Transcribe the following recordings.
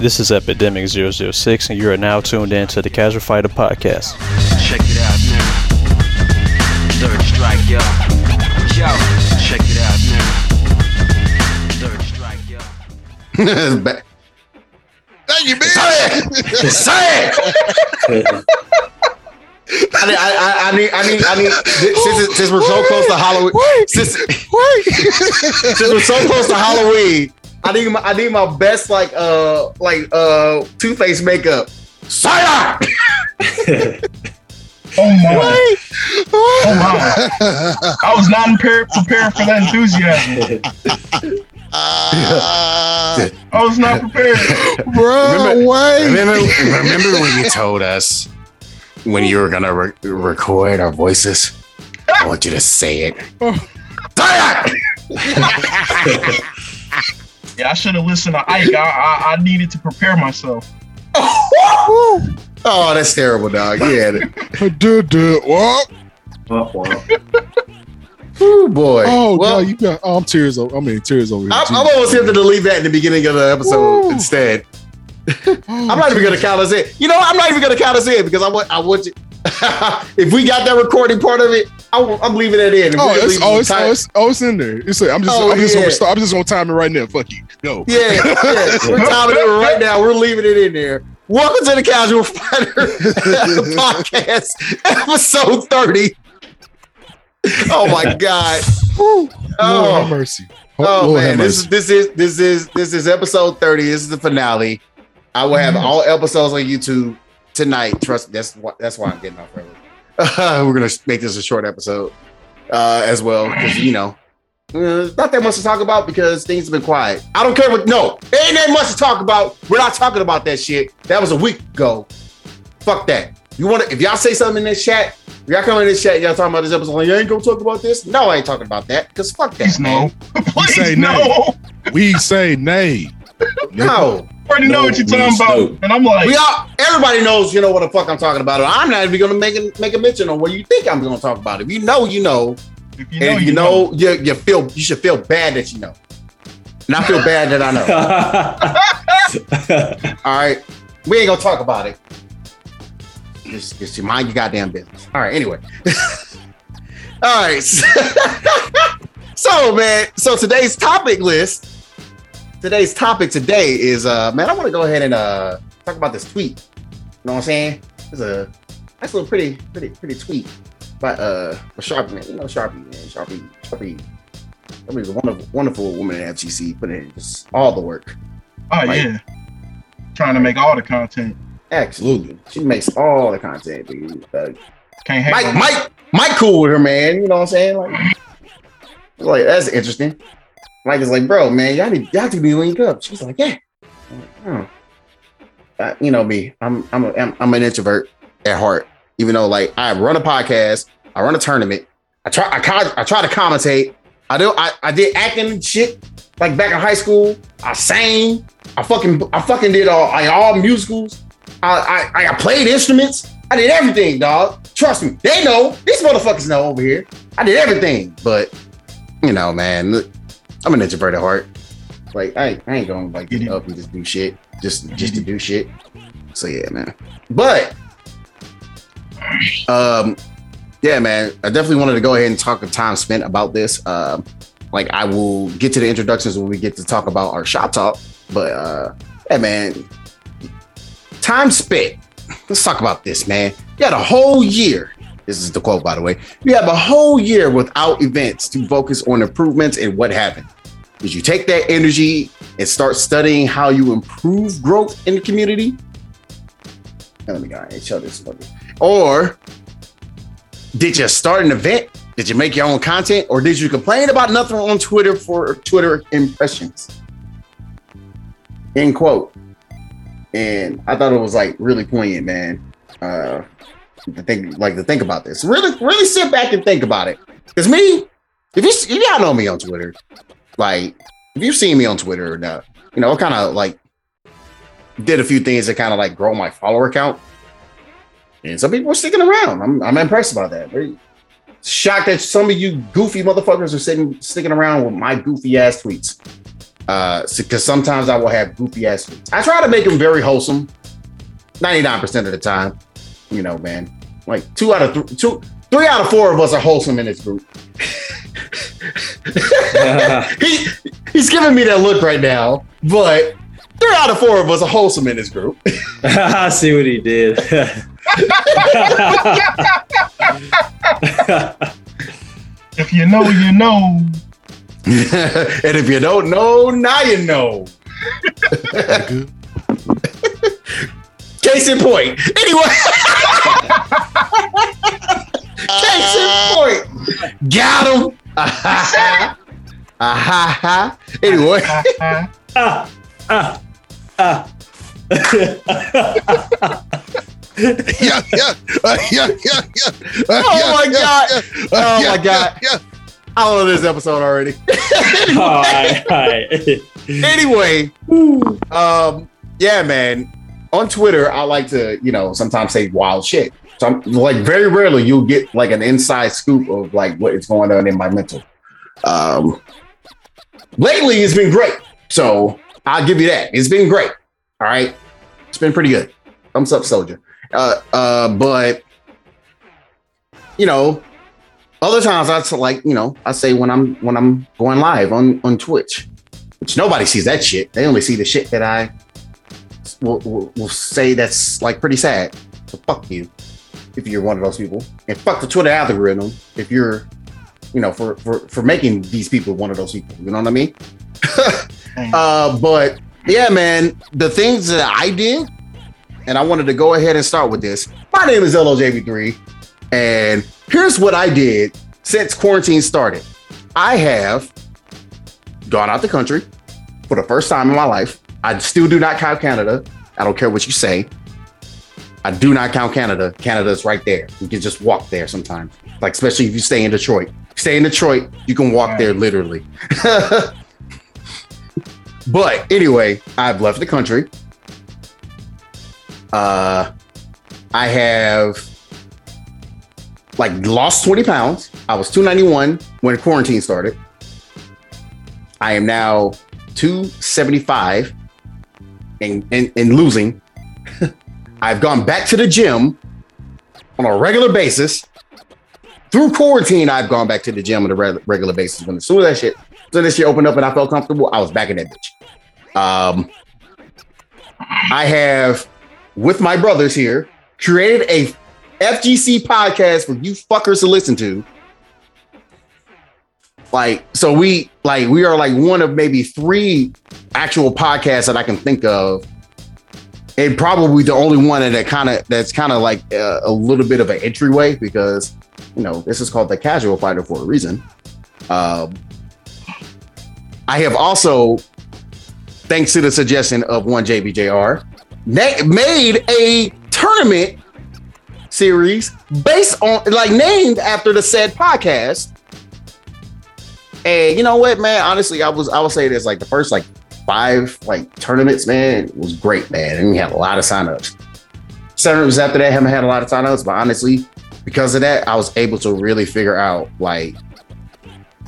This is Epidemic 006, and you are now tuned in to the Casual Fighter Podcast. Check it out now. Third strike, yo. Yo, check it out now. Third strike, yo. Ba- Thank you, man. Say it. I need, I, I, I need, I need, I need. Since, since we're so close to Halloween, since, since we're so close to Halloween, I need my, I need my best like, uh, like, uh, Two Face makeup. Say it. Oh my! Oh wow! I was not prepared prepared for that enthusiasm. Ah, I was not prepared. bro, Remember- wait. Remember, remember when you told us when you were gonna re- record our voices? I want you to say it. Say it. Yeah, I should have listened to Ike. I, I I needed to prepare myself. Oh, that's terrible, dog. Yeah. Duh, duh. What? Oh boy. Oh, well, God, you got. Oh, I'm tears. Over, I mean, tears over here. I'm. I'm almost tempted to leave that in the beginning of the episode Woo. instead. Oh, I'm not even gonna count us in. You know. I'm not even gonna count us in because I want. I want you. if we got that recording part of it, I, am leaving that in. If oh, oh, it's, oh, it's, time- oh, it's, oh, it's in there. It's, I'm just, Oh, I'm just yeah. gonna start. I'm just gonna time it right now. Fuck you. Go. Yeah, yeah. We're timing it right now. We're leaving it in there. Welcome to the Casual Fighter podcast, episode 30. Oh my god. Oh. Lord Oh, have mercy. oh, oh Lord man, this is this is this is this is episode 30. This is the finale. I will have all episodes on YouTube tonight. Trust that's why that's why I'm getting off early. we're gonna make this a short episode uh, as well because you know uh, not that much to talk about because things have been quiet. I don't care what. No, ain't that much to talk about. We're not talking about that shit. That was a week ago. Fuck that. You want to? If y'all say something in this chat, if y'all come in this chat, y'all talking about this episode. Like, you ain't gonna talk about this. No, I ain't talking about that because fuck that. Please no. man. Please say no. We say nay. No. I already know what you're talking about, and I'm like, We all, everybody knows, you know what the fuck I'm talking about. I'm not even gonna make a, make a mention on what you think I'm gonna talk about. If you know, you know. if you and know, if you know, you, you feel you should feel bad that you know. And I feel bad that I know. All right. We ain't gonna talk about it. Just, just mind your goddamn business. All right, anyway. All right. so, man, so today's topic list. Today's topic today is uh man, I want to go ahead and uh talk about this tweet. You know what I'm saying? It's a nice little pretty, pretty, pretty tweet by uh a Sharpie man. You know Sharpie, man. Sharpie, Sharpie. Sharpie's a wonderful, wonderful woman at FGC, put in just all the work. oh like- yeah, trying to make all the content. Absolutely. She makes all the content, dude. Uh, Can't hate Mike, Mike, Mike, cool with her, man. You know what I'm saying? Like, like that's interesting. Mike is like, bro, man, y'all need, y'all to be linked up. She's like, yeah. Like, "Hmm." Uh, you know me. I'm, I'm, a, I'm, I'm an introvert at heart. Even though, like, I run a podcast, I run a tournament. I try, I, I try to commentate. I do, I, I did acting shit. Like back in high school, I sang. I fucking, I fucking did all, I, all musicals. I, I, I played instruments. I did everything, dog. Trust me. They know. These motherfuckers know over here. I did everything. But, you know, man, I'm an introvert at heart. Like, I, ain't- I ain't gonna like get up and just do shit. Just just to do shit. So yeah, man. But um yeah, man. I definitely wanted to go ahead and talk of time spent about this. Um, like I will get to the introductions when we get to talk about our shop talk. But uh yeah, man, time spent. Let's talk about this, man. You had a whole year. This is the quote, by the way. You have a whole year without events to focus on improvements and what happened. Did you take that energy and start studying how you improve growth in the community? Let me go and show this. Or did you start an event? Did you make your own content? Or did you complain about nothing on Twitter for Twitter impressions? End quote. And I thought it was like really poignant, man. Uh to think like to think about this. Really, really sit back and think about it. Because me, if you if y'all know me on Twitter, like if you've seen me on Twitter or not, you know, I kind of like did a few things to kind of like grow my follower count. And some people are sticking around. I'm I'm impressed about that. Very shocked that some of you goofy motherfuckers are sitting sticking around with my goofy ass tweets. Uh, because sometimes I will have goofy ass. tweets. I try to make them very wholesome. Ninety nine percent of the time, you know, man. Like two out of th- two, three out of four of us are wholesome in this group. he he's giving me that look right now, but three out of four of us are wholesome in this group. I see what he did. If you know, you know. and if you don't know, now you know. Good. Case in point. Anyway. Case in point. Got him. Ah, ha, ha. Anyway. ah, ah, ah. Yeah, yeah, uh, yeah, yeah, yeah. Uh, Oh yeah, my yeah, God. yeah, Oh uh, yeah, my God. Yeah, I don't this episode already. all right, all right. anyway, um, yeah, man. On Twitter, I like to, you know, sometimes say wild shit. So I'm like very rarely you'll get like an inside scoop of like what is going on in my mental. Um lately it's been great. So I'll give you that. It's been great. All right. It's been pretty good. Thumbs up, soldier. Uh uh, but you know, other times I like, you know, I say when I'm when I'm going live on on Twitch, which nobody sees that shit. They only see the shit that I will, will, will say that's like pretty sad. So fuck you if you're one of those people, and fuck the Twitter algorithm if you're, you know, for for for making these people one of those people. You know what I mean? uh, but yeah, man, the things that I did, and I wanted to go ahead and start with this. My name is LOJV3, and here's what I did since quarantine started. I have gone out the country for the first time in my life. I still do not count Canada. I don't care what you say. I do not count Canada. Canada's right there. You can just walk there sometimes. Like especially if you stay in Detroit. Stay in Detroit, you can walk there literally. but anyway, I've left the country. Uh I have like lost 20 pounds. I was 291 when quarantine started. I am now 275 and, and, and losing. I've gone back to the gym on a regular basis. Through quarantine, I've gone back to the gym on a reg- regular basis. When as soon as that shit, as that shit opened up and I felt comfortable, I was back in that bitch. Um, I have, with my brothers here, created a FGC podcast for you fuckers to listen to. Like, so we like we are like one of maybe three actual podcasts that I can think of, and probably the only one that kind of that's kind of like a, a little bit of an entryway because you know this is called the Casual Fighter for a reason. Um, I have also, thanks to the suggestion of one JBJR, na- made a tournament series based on like named after the said podcast. And you know what, man? Honestly, I was I would say this like the first like five like tournaments, man, was great, man. And we had a lot of signups. Tournaments after that haven't had a lot of signups, but honestly, because of that, I was able to really figure out like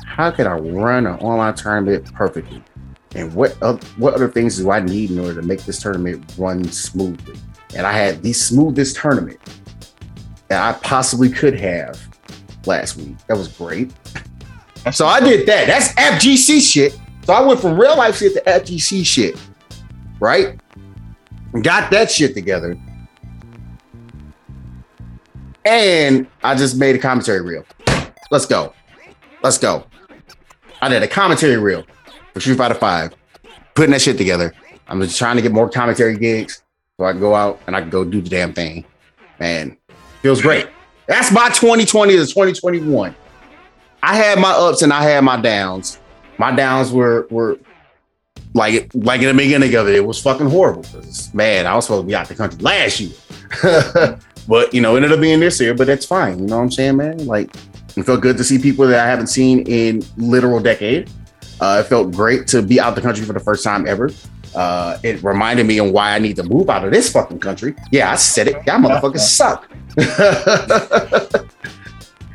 how can I run an online tournament perfectly, and what uh, what other things do I need in order to make this tournament run smoothly. And I had the smoothest tournament that I possibly could have last week. That was great. So I did that. That's FGC shit. So I went from real life shit to FGC shit, right? Got that shit together. And I just made a commentary reel. Let's go. Let's go. I did a commentary reel for Street Fighter 5, putting that shit together. I'm just trying to get more commentary gigs so I can go out and I can go do the damn thing. Man, feels great. That's my 2020 to 2021. I had my ups and I had my downs. My downs were were like like in the beginning of it, it was fucking horrible. Man, I was supposed to be out the country last year. but you know, ended up being this year, but that's fine. You know what I'm saying, man? Like it felt good to see people that I haven't seen in literal decade. Uh, it felt great to be out the country for the first time ever. Uh, it reminded me on why I need to move out of this fucking country. Yeah, I said it. Y'all motherfuckers suck.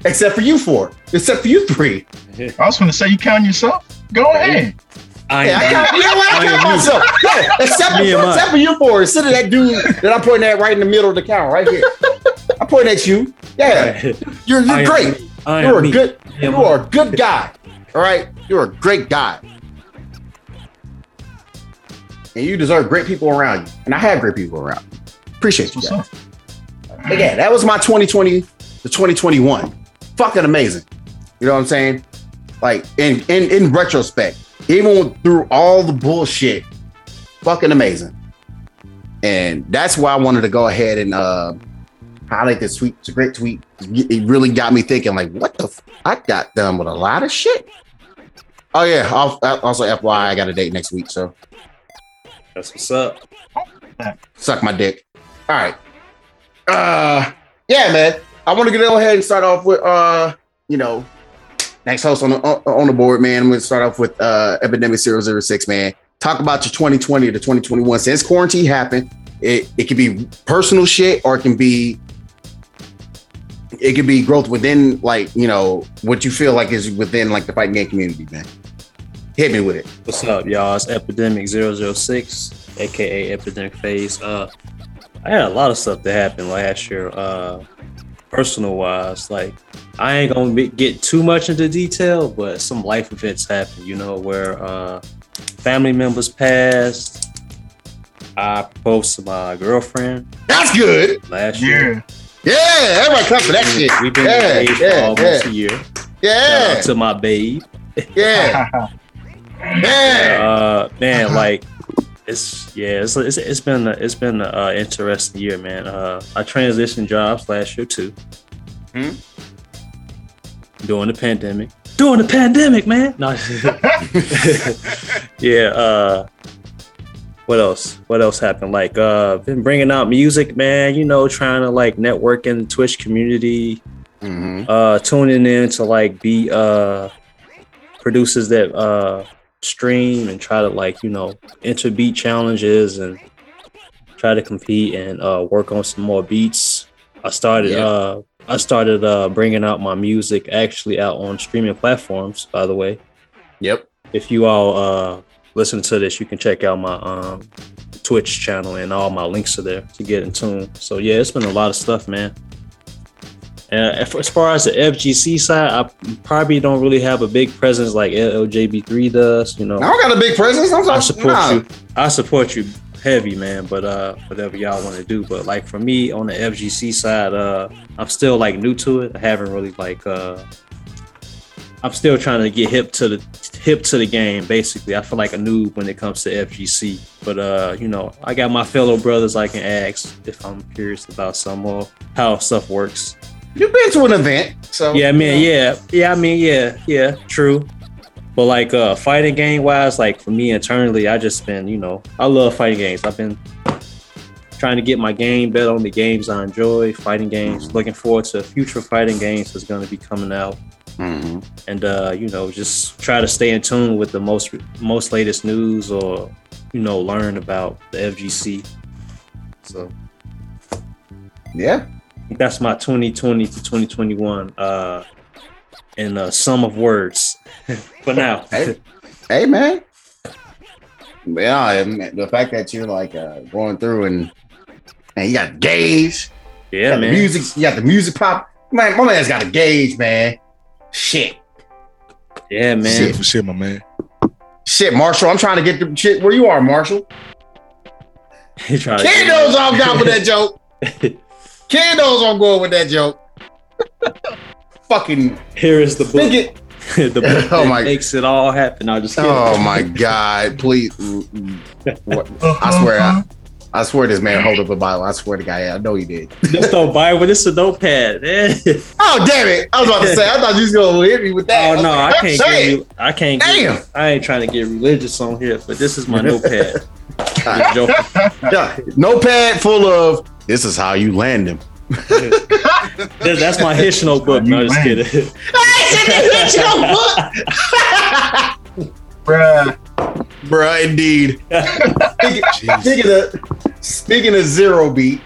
Except for you four. Except for you three. I was going to say you count yourself. Go ahead. I Yeah, I count, you know what? I I count am myself. Yeah, except, for, Me and mine. except for you four. Instead of that dude that I'm pointing at right in the middle of the count, right here. I'm pointing at you. Yeah, you're, you're am great. me. I You're a me. good. I am You are a good guy. All right, you're a great guy, and you deserve great people around you. And I have great people around. me. Appreciate you What's guys. Again, that was my 2020 to 2021. Fucking amazing. You know what I'm saying? Like in in in retrospect, even through all the bullshit, fucking amazing. And that's why I wanted to go ahead and uh highlight this tweet. It's a great tweet. It really got me thinking, like, what the? F- I got done with a lot of shit. Oh yeah. I'll, also, FYI, I got a date next week, so That's what's up. suck my dick. All right. Uh yeah, man. I want to go ahead and start off with uh, you know, next host on the on the board, man. I'm gonna start off with uh Epidemic 006, man. Talk about your 2020 to 2021. Since quarantine happened, it, it can be personal shit or it can be it could be growth within like, you know, what you feel like is within like the fighting game community, man. Hit me with it. What's up, y'all? It's Epidemic 006, aka Epidemic Phase. Uh, I had a lot of stuff that happened last year, uh, personal wise. Like, I ain't gonna be, get too much into detail, but some life events happened, you know, where uh, family members passed. I proposed to my girlfriend That's good. last year. Yeah. Yeah, everybody clap for that shit. We've been Yeah, engaged yeah, for almost yeah. a year. Shout Yeah, out to my babe. yeah, yeah. uh man like it's yeah it's, it's, it's been a, it's been an uh, interesting year man. Uh i transitioned jobs last year too. Hmm? during the pandemic. During the pandemic man! No. Yeah uh what else? What else happened? Like uh been bringing out music man you know trying to like network in the twitch community. Mhm. uh tuning in to like be uh producers that uh stream and try to like you know enter beat challenges and try to compete and uh work on some more beats i started Yeah. uh i started uh bringing out my music actually out on streaming platforms by the way Yep. if you all uh listen to this you can check out my um twitch channel and all my links are there to get in tune so yeah it's been a lot of stuff man and as far as the FGC side, I probably don't really have a big presence like LJB3 does. You know, I don't got a big presence. I'm I support Nah. you. I support you heavy, man. But uh, whatever y'all want to do. But like for me on the FGC side, uh, I'm still like new to it. I haven't really like uh, I'm still trying to get hip to the hip to the game. Basically, I feel like a noob when it comes to FGC. But uh, you know, I got my fellow brothers I can ask if I'm curious about some more how stuff works. You've been to an event, so Yeah, I mean, yeah, yeah, I mean, yeah, yeah, true. But like uh fighting game wise, like for me internally, I just been, you know, I love fighting games. I've been trying to get my game better on the games I enjoy, fighting games. Looking forward to future fighting games that's gonna be coming out. Mhm. And uh, you know, just try to stay in tune with the most most latest news or, you know, learn about the FGC. So yeah. I think that's my 2020 to 2021 uh in a sum of words for now. Hey, hey, man. Yeah, and the fact that you're like uh, going through and and you got gauge, you yeah, got the man. music, you got the music pop. Man, my man's got a gauge, man. Shit, Yeah, man. Shit for shit, my man. shit, Marshall. I'm trying to get the shit where you are, Marshall. He tried to Kid get- knows I'm down with that joke. Knows I'm going with that joke. Fucking Here is the book. it. the book Oh that my- makes it all happen. I just kidding. Oh my god! Please, what? I swear, I, I swear, this man hold up a Bible. I swear to God, I know he did. This no Bible. This is a notepad. Oh damn it! I was about to say. I thought you was gonna hit me with that. oh no, I can't get. I can't. Damn. Get, I ain't trying to get religious on here, but this is my notepad. Yeah, notepad full of. This is how you land him. That's my hitch notebook. No, just kidding. I said the hichno book. Bruh. Bruh, indeed. Jeez. Speaking of speaking of zero beat,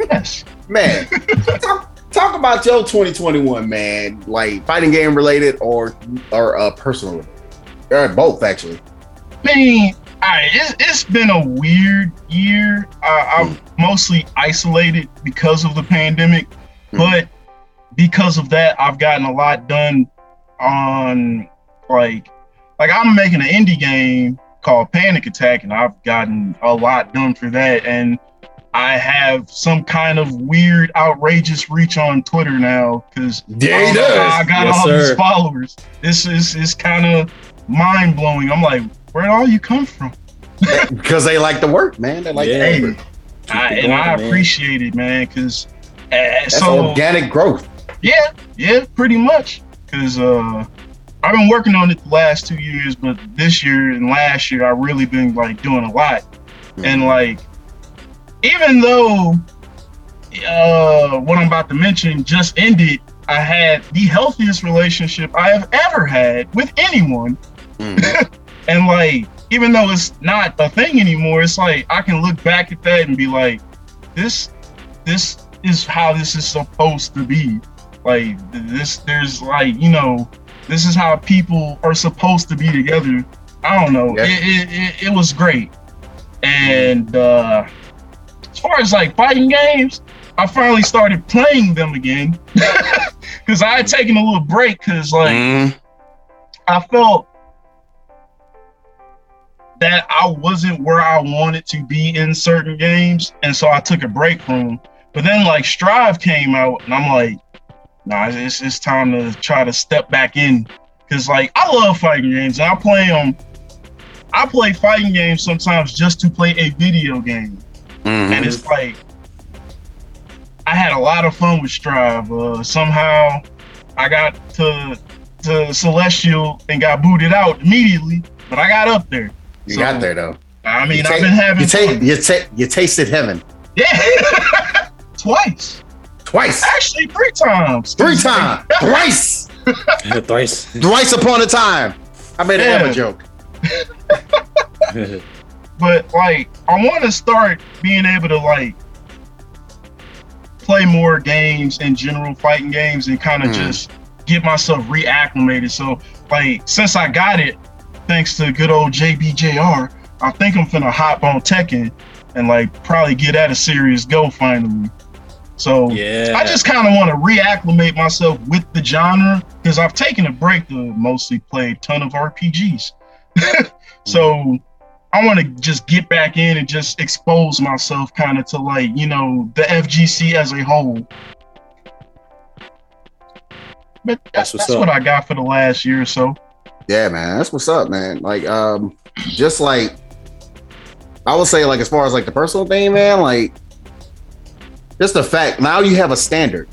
Yes. man, talk, talk about your 2021, man. Like fighting game related or or uh, personal, or both actually. I it's, it's been a weird year. I, I'm mostly isolated because of the pandemic, Mm. but because of that, I've gotten a lot done on like, like I'm making an indie game called Panic Attack, and I've gotten a lot done for that. And I have some kind of weird, outrageous reach on Twitter now because Yeah, I got Yes, all sir. these followers. This is is kind of mind blowing. I'm like, where'd all you come from? Because they like the work, man. They like Yeah. the Hey. I, it and I going, man. appreciate it, man. Because uh, That's so organic growth. yeah, yeah, pretty much. Because uh, I've been working on it the last two years, but this year and last year I really been like doing a lot. Hmm. And like, even though uh, what I'm about to mention just ended, I had the healthiest relationship I have ever had with anyone. Mhm. And like, even though it's not a thing anymore, it's like I can look back at that and be like, this, this is how this is supposed to be. Like this, there's like, you know, this is how people are supposed to be together. I don't know. Yeah. It, it, it, it was great. And uh as far as like fighting games, I finally started playing them again. Cause I had taken a little break because like Mhm. I felt that I wasn't where I wanted to be in certain games, and so I took a break from. them. But then like Strive came out, and I'm like, nah, it's it's time to try to step back in, because like I love fighting games, and I play them. I play fighting games sometimes just to play a video game, Mhm. and it's like I had a lot of fun with Strive. Uh, somehow, I got to to Celestial and got booted out immediately, but I got up there. You So, got there though. I mean, You I've take- been having You take you take you tasted heaven yeah, twice, twice, actually three times, three times, thrice, Thrice. thrice upon a time. I made an Yeah. ever joke. But like, I want to start being able to like play more games in general, fighting games, and kind of Mm. just get myself reacclimated. So, like, since I got it, thanks to good old JBJR, I think I'm finna hop on Tekken and like probably get at a serious go finally. So yeah. I just kind of want to reacclimate myself with the genre because I've taken a break to mostly play a ton of RPGs. so I want to just get back in and just expose myself kind of to like, you know, the FGC as a whole. But that's, That's that's what I got for the last year or so. Yeah, man, that's what's up, man. Like, um, just like I would say, like as far as like the personal thing, man, like just the fact now you have a standard.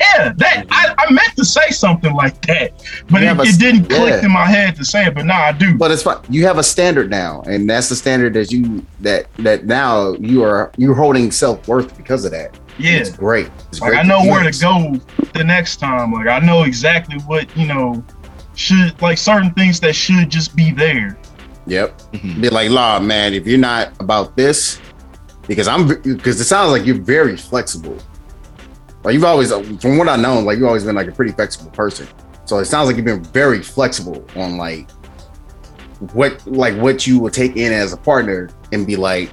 Yeah, that I, I meant to say something like that, but it, but- it didn't click yeah. in my head to say it. But now I do. But it's fine. You have a standard now, and that's the standard that you that that now you are you're holding self worth because of that. yeah, It's great. It's like great I know where to go the next time. Like I know exactly what you know should like certain things that should just be there. Yep. Mhm. Be like, law, man, if you're not about this, because I'm because it sounds like you're very flexible. Like you've always, from what I know, like you've always been like a pretty flexible person. So it sounds like you've been very flexible on like what like what you will take in as a partner and be like,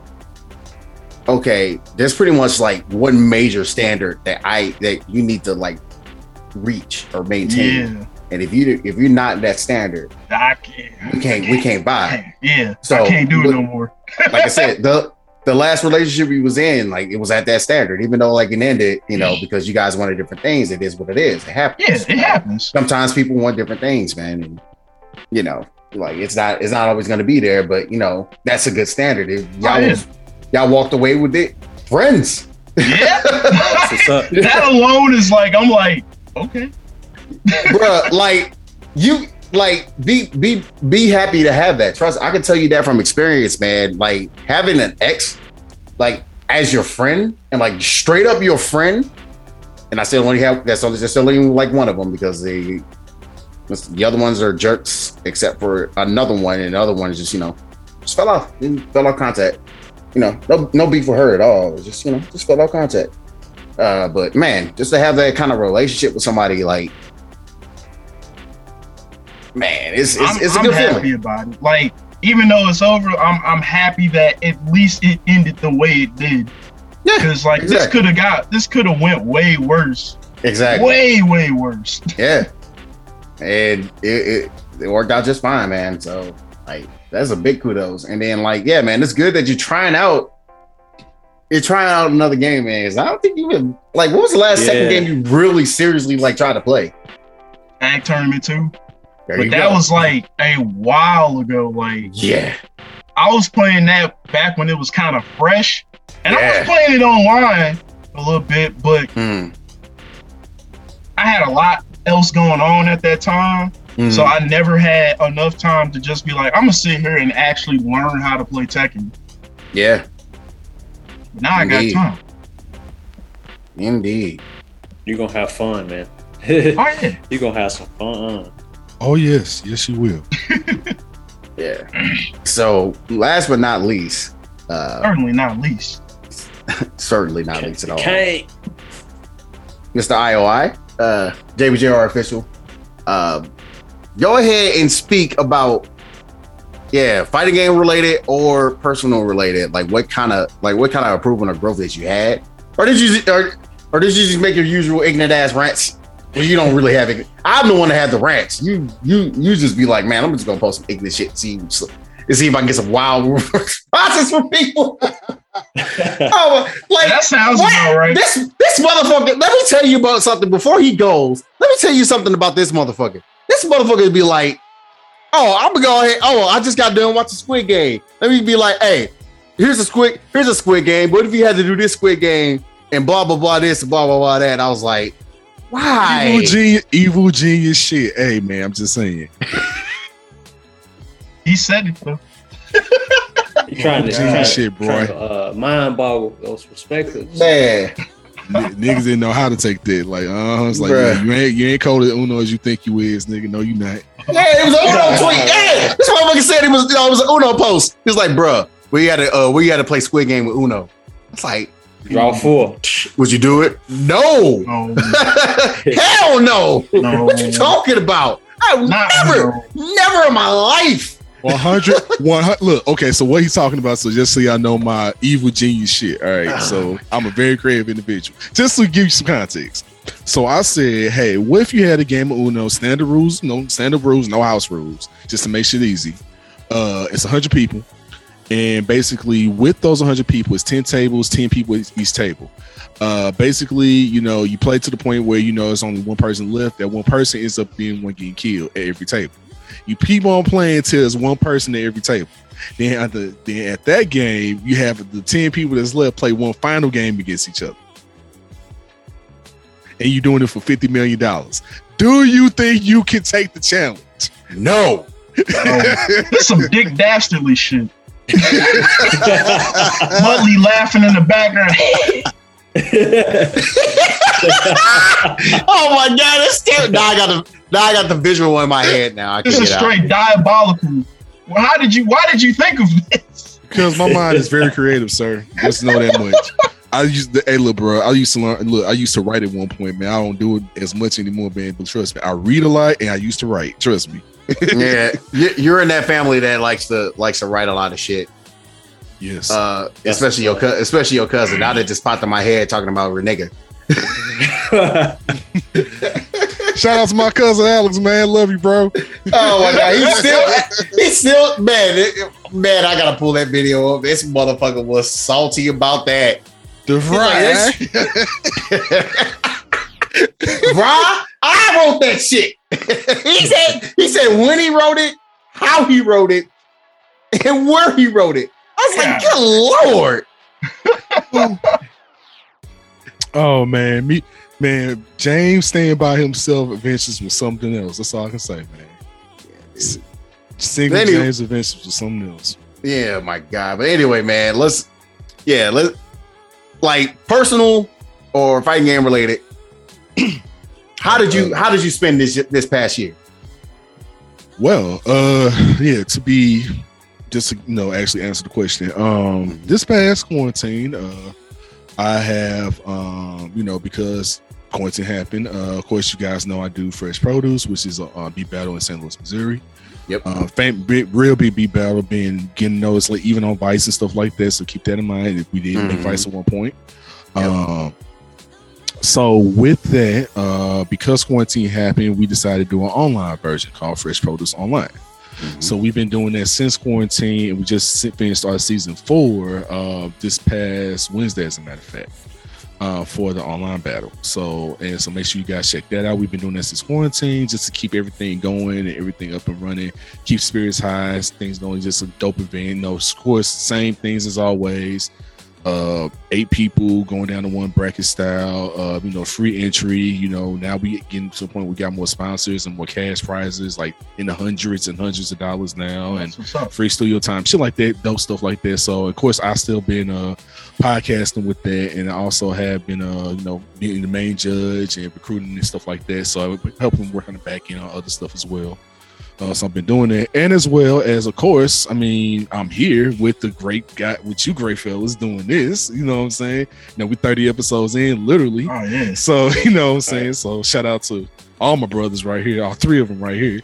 okay, there's pretty much like one major standard that I that you need to like reach or maintain. Yeah, And if you if you're not that standard, I can't. we can't we can't buy. Yeah, So, I can't do it no more. like I said, the the last relationship we was in, like it was at that standard, even though like it ended, you know, because you guys wanted different things. It is what it is. It happens. Yeah, it happens. Sometimes people want different things, man, and you know, like it's not it's not always going to be there, but you know, that's a good standard. If oh, y'all Oh, was, y'all walked away with it, friends. Yeah, That's what's up. that alone is like I'm like okay. Bruh, like you like be be be happy to have that. Trust I can tell you that from experience, man. Like having an ex like as your friend and like straight up your friend. And I still only have that's only just only like one of them because the the other ones are jerks, except for another one, and the other one is just you know just fell off, fell off contact. You know, no no beef with her at all. Just you know just fell off contact. Uh, but man, just to have that kind of relationship with somebody like man, it's it's, I'm, it's a I'm good happy feeling. about it. Like even though it's over, I'm I'm happy that at least it ended the way it did. Yeah, Because like this could have got this could have went way worse. exactly. Way, way worse. Yeah, and it, it it worked out just fine, man. So like that's a big kudos. And then like yeah, man, it's good that you're trying out. You're trying out another game, man. 'cause I don't think you even like. What was the last second game you really seriously like tried to play? Ag tournament too. There But that go. was like a while ago. Like yeah, I was playing that back when it was kind of fresh. And I was playing it online a little bit, but Hmm. I had a lot else going on at that time. Hmm. So I never had enough time to just be like, I'm gonna sit here and actually learn how to play Tekken. yeah, Now I got time. indeed. You're gonna have fun, man. Oh yeah. You're gonna have some fun. Oh yes, yes you will. Yeah. So last but not least, uh, Certainly not least. certainly not least at all. Okay. Mr. IOI, uh, JBJR official. Uh, go ahead and speak about, yeah, fighting game related or personal related. Like what kind of, like what kind of improvement or growth that you had, or did you, or, or did you just make your usual ignorant ass rants? Well, you don't really have it. I'm the one that had the rants. You, you, you just be like, man, I'm just gonna post some ignorant shit. See, and see if I can get some wild responses from people. oh, like That sounds what? right. This this motherfucker. Let me tell you about something before he goes. Let me tell you something about this motherfucker. This motherfucker would be like, "Oh, I'm gonna go ahead. Oh, I just got done watching Squid Game. Let me be like, hey, here's a squid. Here's a Squid Game. What if you had to do this Squid Game and blah blah blah this and blah blah blah that?" I was like, "Why?" Evil genius, evil genius shit. Hey man, I'm just saying. He said it though. You're trying to, trying, shit, boy. trying to uh, mind boggle those perspectives. Man, N- niggas didn't know how to take that. Like, uh, it's like Bruh. man, you ain't you ain't cold as Uno as you think you is, nigga. No, you not. yeah, it was an Uno tweet. Yeah, this motherfucker said it was. You know, it was an Uno post. He was like, "Bruh, we had to uh, we had to play Squid Game with Uno." It's like, Draw four. would you do it? No. No, Hell no. no. What you talking about? I Not never, no. never in my life. 100, 100 look okay so what he's talking about so just so y'all know my evil genius shit all right so i'm a very creative individual just to give you some context so i said hey what if you had a game of uno standard rules no standard rules no house rules just to make shit easy uh it's 100 people and basically with those 100 people it's 10 tables 10 people at each table uh basically you know you play to the point where you know there's only one person left that one person ends up being one getting killed at every table you keep on playing till there's one person at every table. Then at the then at that game, you have the 10 people that's left play one final game against each other. And you're doing it for $50 million. Do you think you can take the challenge? No. This some Dick Dastardly shit. Muttley laughing in the background. Oh my god, it's still now I got the now I got the visual in my head now. I can This is get out. straight diabolical. Well, how did you? Why did you think of this? Because my mind is very creative, sir. Just know that much. I used to, hey, look, bro. I used to learn. Look, I used to write at one point, man. I don't do it as much anymore, man. But trust me, I read a lot and I used to write. Trust me. Yeah, you- you're in that family that likes to likes to write a lot of shit. Yes. Uh, Yes. especially your cou- especially your cousin. Now that just popped in my head talking about Renega. Shout out to my cousin Alex, man. Love you, bro. Oh my god, he's still he's still man. it- man, I gotta pull that video up. This motherfucker was salty about that. The like, Bruh, I wrote that shit. he said he said when he wrote it, how he wrote it, and where he wrote it. I was like, good lord. Oh man, me man, James staying by himself adventures was something else. That's all I can say, man. S- Single Anyway- James adventures was something else. Yeah, my god. But anyway, man, let's yeah, let's like personal or fighting game related. how did you how did you spend this this past year? Well, uh yeah, to be just to you know actually answer the question. Um this past quarantine, uh I have um, you know, because quarantine happened, uh of course you guys know I do fresh produce, which is a uh, beef battle in St. Louis, Missouri. Yep. Uh, fam- big, real big battle being getting noticed, like even on Vice and stuff like that. So keep that in mind. If we did make Mhm. Vice at one point. Yep. Um, so with that, uh, because quarantine happened, we decided to do an online version called Fresh Produce Online. Mhm. So we've been doing that since quarantine, and we just finished our season four uh, this past Wednesday, as a matter of fact, uh, for the online battle. So and so, make sure you guys check that out. We've been doing that since quarantine, just to keep everything going and everything up and running, keep spirits high, things going. Just a dope event. Know, of course, same things as always. Uh, eight people going down to one bracket style. Uh, you know, free entry. You know, now we getting to the point we got more sponsors and more cash prizes, like in the hundreds and hundreds of dollars now, and free studio time, shit like that, dope stuff like that. So of course I still been uh podcasting with that and I also have been uh, you know, being the main judge and recruiting and stuff like that. So I helping work on the back end on other stuff as well. Uh, so I've been doing that, and as well as, of course, I mean, I'm here with the great guy, with you great fellas doing this. You know what I'm saying? Now know, we 30 episodes in, literally. Oh yeah. So you know what I'm saying. So shout out to all my brothers right here, all three of them right here.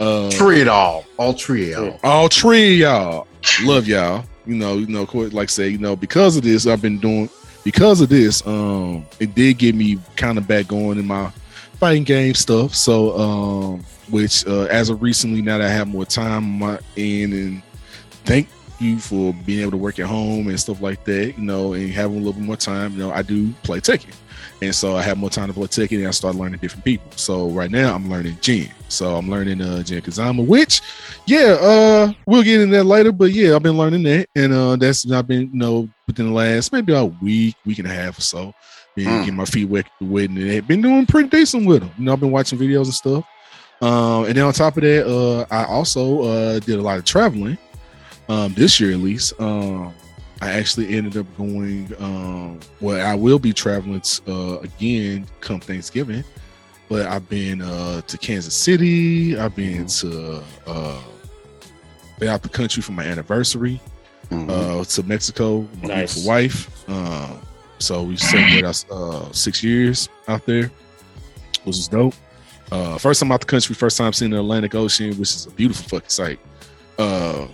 Uh, Tree it all. All tree it all. all three y'all love y'all you know you know of like I say you know because of this i've been doing because of this um it did get me kind of back going in my fighting game stuff so um which uh as of recently now that i have more time on my end and thank you for being able to work at home and stuff like that you know and having a little bit more time you know i do play Tekken and so I have more time to play Tekken and I start learning different people. So right now I'm learning Jin. So I'm learning uh Jin Kazama, which yeah, uh we'll get into that later. But yeah, I've been learning that. And uh that's I've been, you know, within the last maybe a week, week and a half or so. Been Mm. getting my feet wet wet and it. Been doing pretty decent with them. You know, I've been watching videos and stuff. Um, and then on top of that, uh I also uh did a lot of traveling. Um, this year at least. Um I actually ended up going. Um, well, I will be traveling uh, again come Thanksgiving, but I've been uh, to Kansas City. I've been to uh, been out the country for my anniversary. Mhm. Uh, to Mexico, with my Nice. beautiful wife. Um, so we celebrated us uh, six years out there, which is dope. Uh, first time out the country, first time seeing the Atlantic Ocean, which is a beautiful fucking sight. Uh,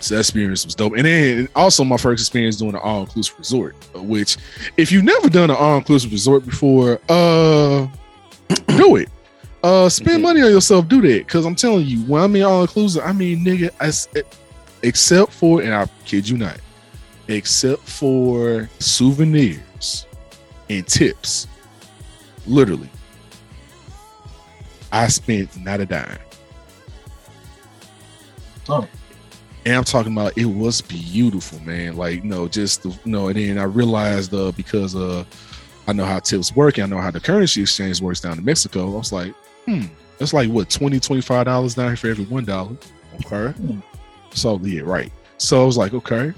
so that experience was dope. And then also my first experience doing an all-inclusive resort, uh, which if you've never done an all-inclusive resort before, uh do it. Uh spend Mhm. money on yourself, do that. Cause I'm telling you, when I mean all-inclusive, I mean nigga, I s- except for, and I kid you not, except for souvenirs and tips. Literally. I spent not a dime. Oh. And I'm talking about it was beautiful, man. Like, no, just the, you know, and then I realized uh because uh I know how tips work, and I know how the currency exchange works down in Mexico. I was like, hmm, that's like what 20 25 dollars down here for every one dollar. Okay. Hmm. So yeah, right. So I was like, okay.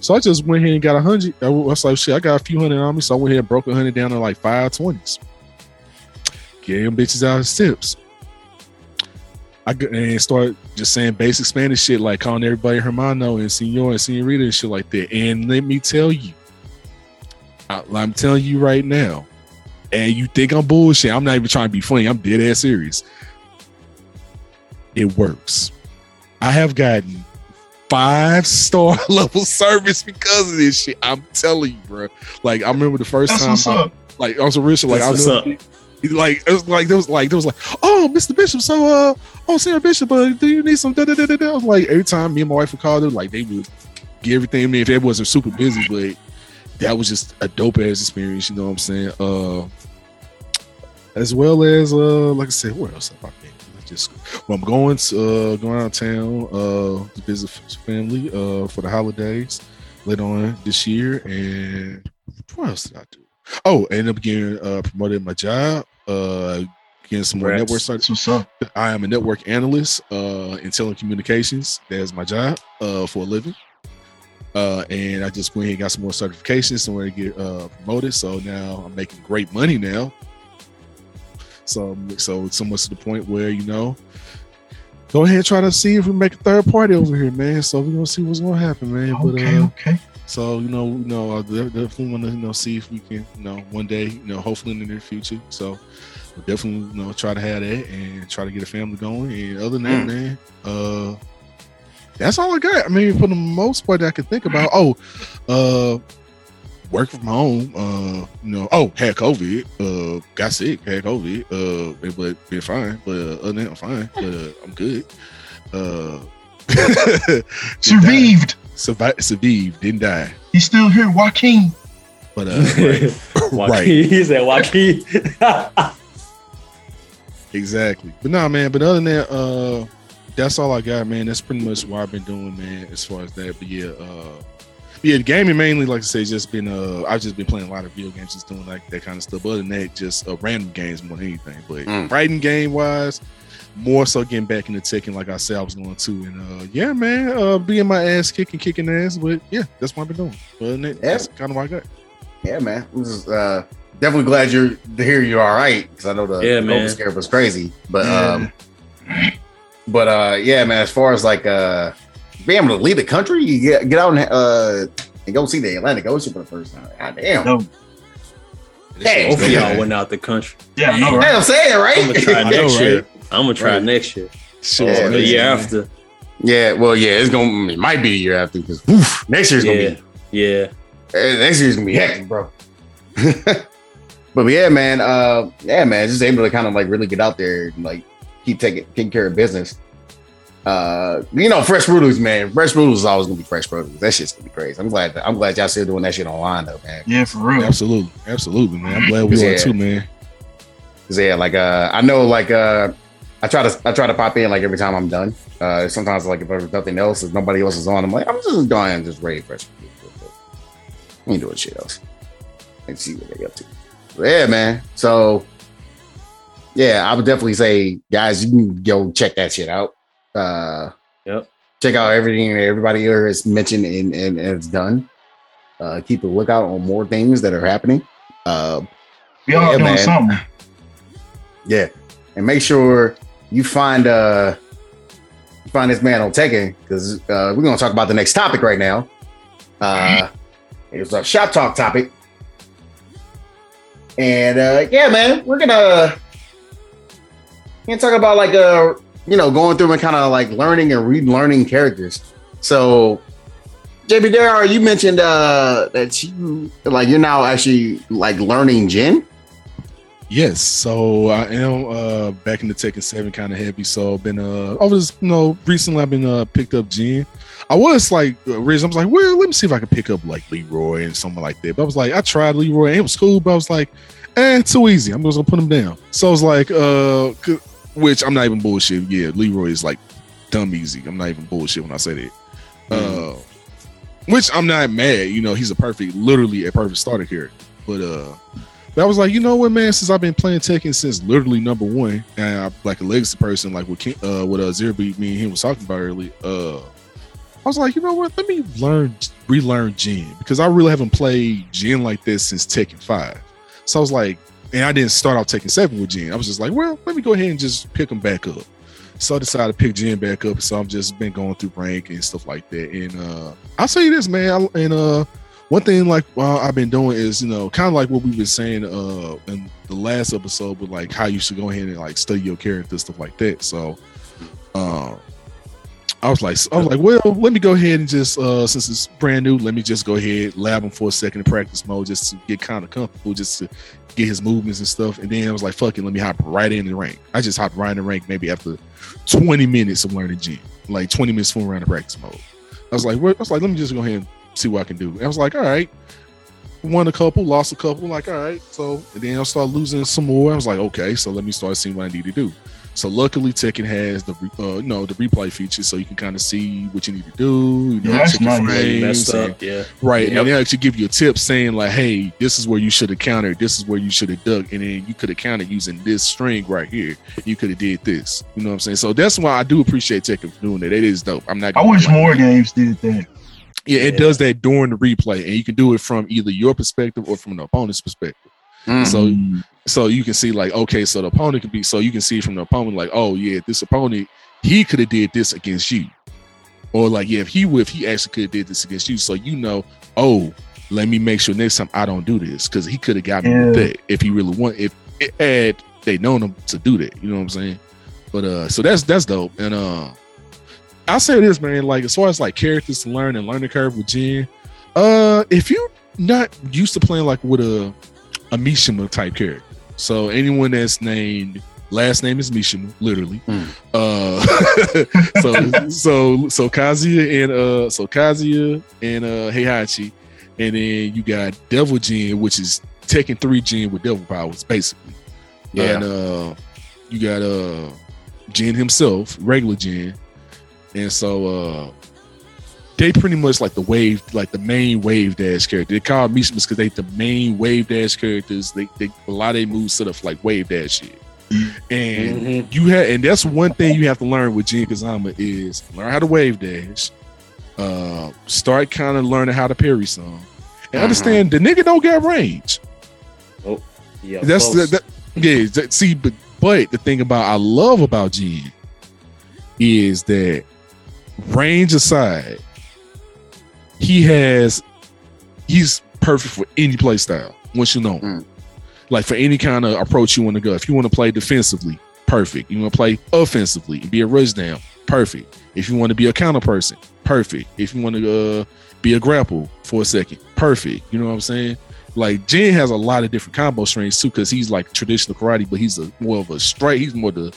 So I just went ahead and got a hundred. I was like, shit, I got a few hundred on me. So I went ahead and broke a hundred down to like five twenties. Gave them bitches out as tips. I and start just saying basic Spanish shit, like calling everybody hermano and senor and senorita and shit like that. And let me tell you, I, I'm telling you right now, and you think I'm bullshit. I'm not even trying to be funny. I'm dead ass serious. It works. I have gotten five star level service because of this shit. I'm telling you, bro. Like I remember the first That's time, what's I- up. like I was a rich, like I That's was what's up. Like it was like there was like there was like oh Mr. Bishop so uh oh Sarah Bishop uh do you need some da da da da like every time me and my wife would call them like they would get everything I if they wasn't super busy but that was just a dope ass experience you know what I'm saying? Uh as well as uh like I said where else have I been just well I'm going to uh going out of town uh to visit family uh for the holidays later on this year and what else did I do? Oh I ended up getting uh promoted my job uh getting some more Congrats. network started what's up. I am a network analyst uh, in telecommunications. That's my job uh, for a living. Uh, and I just went ahead and got some more certifications, somewhere to get uh, promoted. So now I'm making great money now. So, so it's almost to the point where you know, go ahead and try to see if we make a third party over here, man. So we're gonna see what's gonna happen, man. But Okay, uh, okay. So you know, you know, I definitely want to you know see if we can, you know, one day, you know, hopefully in the near future. So we'll definitely you know try to have that and try to get a family going. And other than that, Mm. man, uh, that's all I got. I mean, for the most part, that I can think about. Oh, uh, work from home. Uh, you know, oh, had COVID. Uh, got sick. Had COVID. Uh, but been fine. But uh, other than that, I'm fine. But uh, I'm good. Uh, Survived. Survived. Survived. Didn't die. He's still here, Joaquin. But uh, right. Joaquin. He said Joaquin. Exactly. But nah, man. But other than that, uh, that's all I got, man. That's pretty much what I've been doing, man. As far as that, but yeah, uh, yeah, gaming mainly, like I say, just been uh, I've just been playing a lot of video games, just doing like that kind of stuff. But other than that, just uh, random games more than anything. But Mm. writing game wise, more so getting back into taking, like I said, I was going to, and uh, yeah, man, uh, being my ass kicking, kicking ass. But yeah, that's what I've been doing. But other Yeah. that's kind of what I got. Yeah, man. This is uh, definitely glad you're to hear you're all right because I know the, Yeah, the man. COVID scare was crazy, but Yeah. um, but uh, yeah, man. As far as like uh, being able to leave the country, you get get out and uh, and go see the Atlantic Ocean for the first time. God damn. No. Hey. Both of y'all went out the country. Yeah, I know, Hey, right? I'm saying right. I'm gonna try I know, right? Year. I'm gonna try Right. next year. Sure, Yeah, The man. year after. yeah, well, yeah, it's gonna it might be the year after because next year's gonna be Yeah. Eh, next year's gonna be hectic, bro. but yeah, man, uh, yeah, man, just able to kind of like really get out there and like keep taking taking care of business. Uh, you know, fresh produce, man. Fresh produce is always gonna be fresh produce. That shit's gonna be crazy. I'm glad. I'm glad y'all still doing that shit online though, man. Yeah, for real. Absolutely, absolutely, man. I'm glad we Yeah. are too, man. 'Cause, yeah, like uh, I know, like uh, I try to I try to pop in like every time I'm done. Uh, sometimes like if there's nothing else, if nobody else is on, I'm like I'm just going and just ready fresh produce. real quick. We ain't doing shit else. And see what they up to. But yeah, man. So yeah, I would definitely say, guys, you can go check that shit out. Uh, Yep. check out everything everybody here has mentioned and, and, and has done. Uh, keep a lookout on more things that are happening. Uh, We all Yeah, doing man. something. yeah, and make sure you find uh find this man on Tekken because uh, we're gonna talk about the next topic right now. Uh, it's a shop talk topic, and uh, yeah, man, we're gonna we're gonna talk about like uh you know going through and kind of like learning and relearning characters. So. JB Dar, you mentioned uh that you like you're now actually like learning Jin. Yes, so I am uh back in the Tekken 7 kind of heavy. So I've been uh over this, you know, recently I've been uh picked up Jin. I was like originally I was like, well, let me see if I can pick up like Leroy and something like that. But I was like, I tried Leroy and it was cool, but I was like, eh, too easy. I'm just gonna put him down. So I was like, uh which I'm not even bullshit. Yeah, Leroy is like dumb easy. I'm not even bullshit when I say that. Uh which I'm not mad, you know, he's a perfect, literally a perfect starter here. But uh but I was like, you know what, man? Since I've been playing Tekken since literally number one, and I'm like a legacy person, like what uh, what uh, Zero Beat me and him was talking about earlier. Uh, I was like, you know what? Let me learn, relearn Jin because I really haven't played Jin like this since Tekken Five. So I was like, and I didn't start out Tekken Seven with Jin. I was just like, well, let me go ahead and just pick him back up. So I decided to pick Jin back up. So I've just been going through rank and stuff like that. And uh, I'll tell you this, man. I, and uh, one thing like uh, I've been doing is you know kind of like what we've been saying uh in the last episode, but like how you should go ahead and like study your character stuff like that. So, um, I was like, I was like, well, let me go ahead and just uh since it's brand new, let me just go ahead and lab him for a second in practice mode just to get kind of comfortable, just to get his movements and stuff. And then I was like, fucking let me hop right in the rank. I just hopped right in the rank maybe after 20 minutes of learning G, like 20 minutes fooling around in practice mode. I was like. I was like, let me just go ahead and see what I can do. And I was like, all right, won a couple, lost a couple. Like, all right. So then I started losing some more. I was like, okay, so let me start seeing what I need to do. So luckily, Tekken has the uh, you know the replay feature, so you can kind of see what you need to do. You know, Yeah, that's check your nice. Yeah, you frames messed and- up. Yeah. Right. Yep. And they actually give you a tip saying, like, hey, this is where you should have countered. This is where you should have dug, And then you could have countered using this string right here. You could have did this. You know what I'm saying? So that's why I do appreciate Tekken for doing that. It is dope. I'm not I wish more games did that. Yeah, it Yeah. does that during the replay. And you can do it from either your perspective or from the opponent's perspective. Mm. So Mm. so you can see like, okay, so the opponent can be so you can see from the opponent, like, oh yeah, this opponent, he could have did this against you. Or like, yeah, if he would, if he actually could have did this against you. So you know, oh, let me make sure next time I don't do this because he could have got me with that if he really want. If it had they known him to do that. You know what I'm saying? But uh, so that's that's dope. And uh, I'll say this, man. Like as far as like characters to learn and learning curve with Jin, uh, if you're not used to playing like with a a Mishima type character, so anyone that's named last name is Mishima, literally. Hmm. Uh, so so so Kazuya and uh so Kazuya and uh Heihachi, and then you got Devil Jin, which is Tekken 3 Jin with devil powers, basically. Yeah. And uh you got uh Jin himself, regular Jin. And so uh they pretty much like the wave, like the main wave dash character. They call Mishimas because they the main wave dash characters. They, they a lot of they moves set up like wave dash shit. And Mhm. you have and that's one thing you have to learn with Jin Kazama is learn how to wave dash. Uh start kind of learning how to parry some. And Mhm. understand the nigga don't got range. Oh, yeah, That's that, that yeah. that- see, but but the thing about I love about Jin is that range aside, he has he's perfect for any play style. Once you know, him. Mm. like for any kind of approach you want to go. If you want to play defensively, perfect. You want to play offensively and be a rush down, perfect. If you want to be a counter person, perfect. If you want to uh, be a grapple for a second, perfect. You know what I'm saying? Like Jin has a lot of different combo strings too, because he's like traditional karate, but he's a more of a strike. He's more the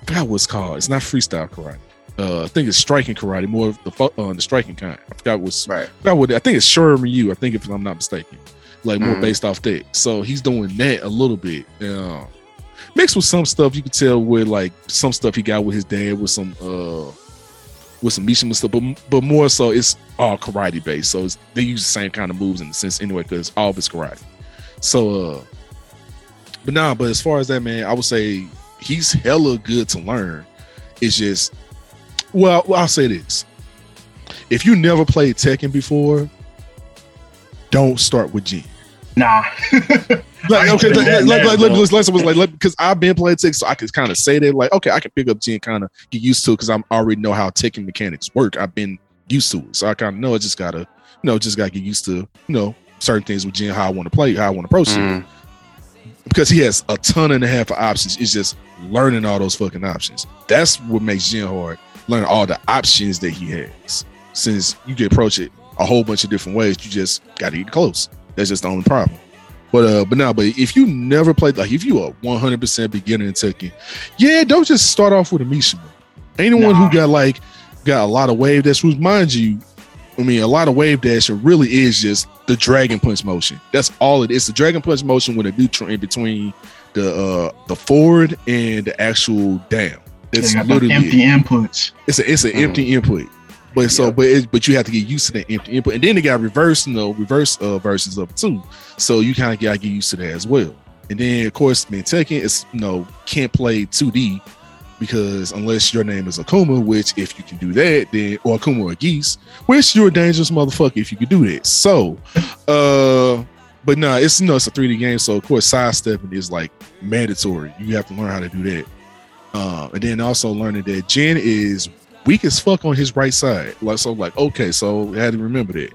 forgot what called. It's not freestyle karate. Uh, I think it's striking karate, more of the uh, the striking kind. I forgot what's Right. forgot what I think it's Shorin Ryu. I think if I'm not mistaken, like more Mhm. based off that. So he's doing that a little bit. Yeah. Mixed with some stuff you could tell with like some stuff he got with his dad with some uh with some Mishima stuff, but but more so it's all karate based. So it's, they use the same kind of moves in the sense anyway because all of it's karate. So uh but nah, but as far as that man, I would say he's hella good to learn. It's just well, I'll say this. If you never played Tekken before, don't start with Jin. Nah. Like, okay, like, like, like, like, like, was like, because I've been playing Tekken, so I could kind of say that, like, okay, I can pick up Jin, kind of get used to it, because I'm already know how Tekken mechanics work. I've been used to it, so I kind of know. I just gotta, you know, just gotta get used to, you know, certain things with Jin, how I want to play, how I want to approach it, Mm. because he has a ton and a half of options. It's just learning all those fucking options. That's what makes Jin hard. Learn all the options that he has. Since you can approach it a whole bunch of different ways, you just gotta get close. That's just the only problem. But uh, but now, but if you never played, like if you are 100% beginner in Tekken, yeah, don't just start off with a Mishima. Anyone Nah. who got like got a lot of wave dash, which mind you, I mean, a lot of wave dash really is just the dragon punch motion. That's all it is. The dragon punch motion with a neutral in between the uh the forward and the actual down. That's They got the literally empty it. inputs. It's a it's an Mhm. empty input. But so, but it, but you have to get used to that empty input, and then they got reverse, you know, reverse uh, versions of it too. So you kind of gotta get used to that as well. And then of course, man, Tekken is you know can't play 2D because unless your name is Akuma, which if you can do that, then or Akuma or Geese, which you're a dangerous motherfucker if you can do that. So, uh, but no, it's you know it's a 3D game, so of course sidestepping is like mandatory. You have to learn how to do that. Uh, and then also learning that Jin is weak as fuck on his right side. Like so, like okay, so I had to remember that.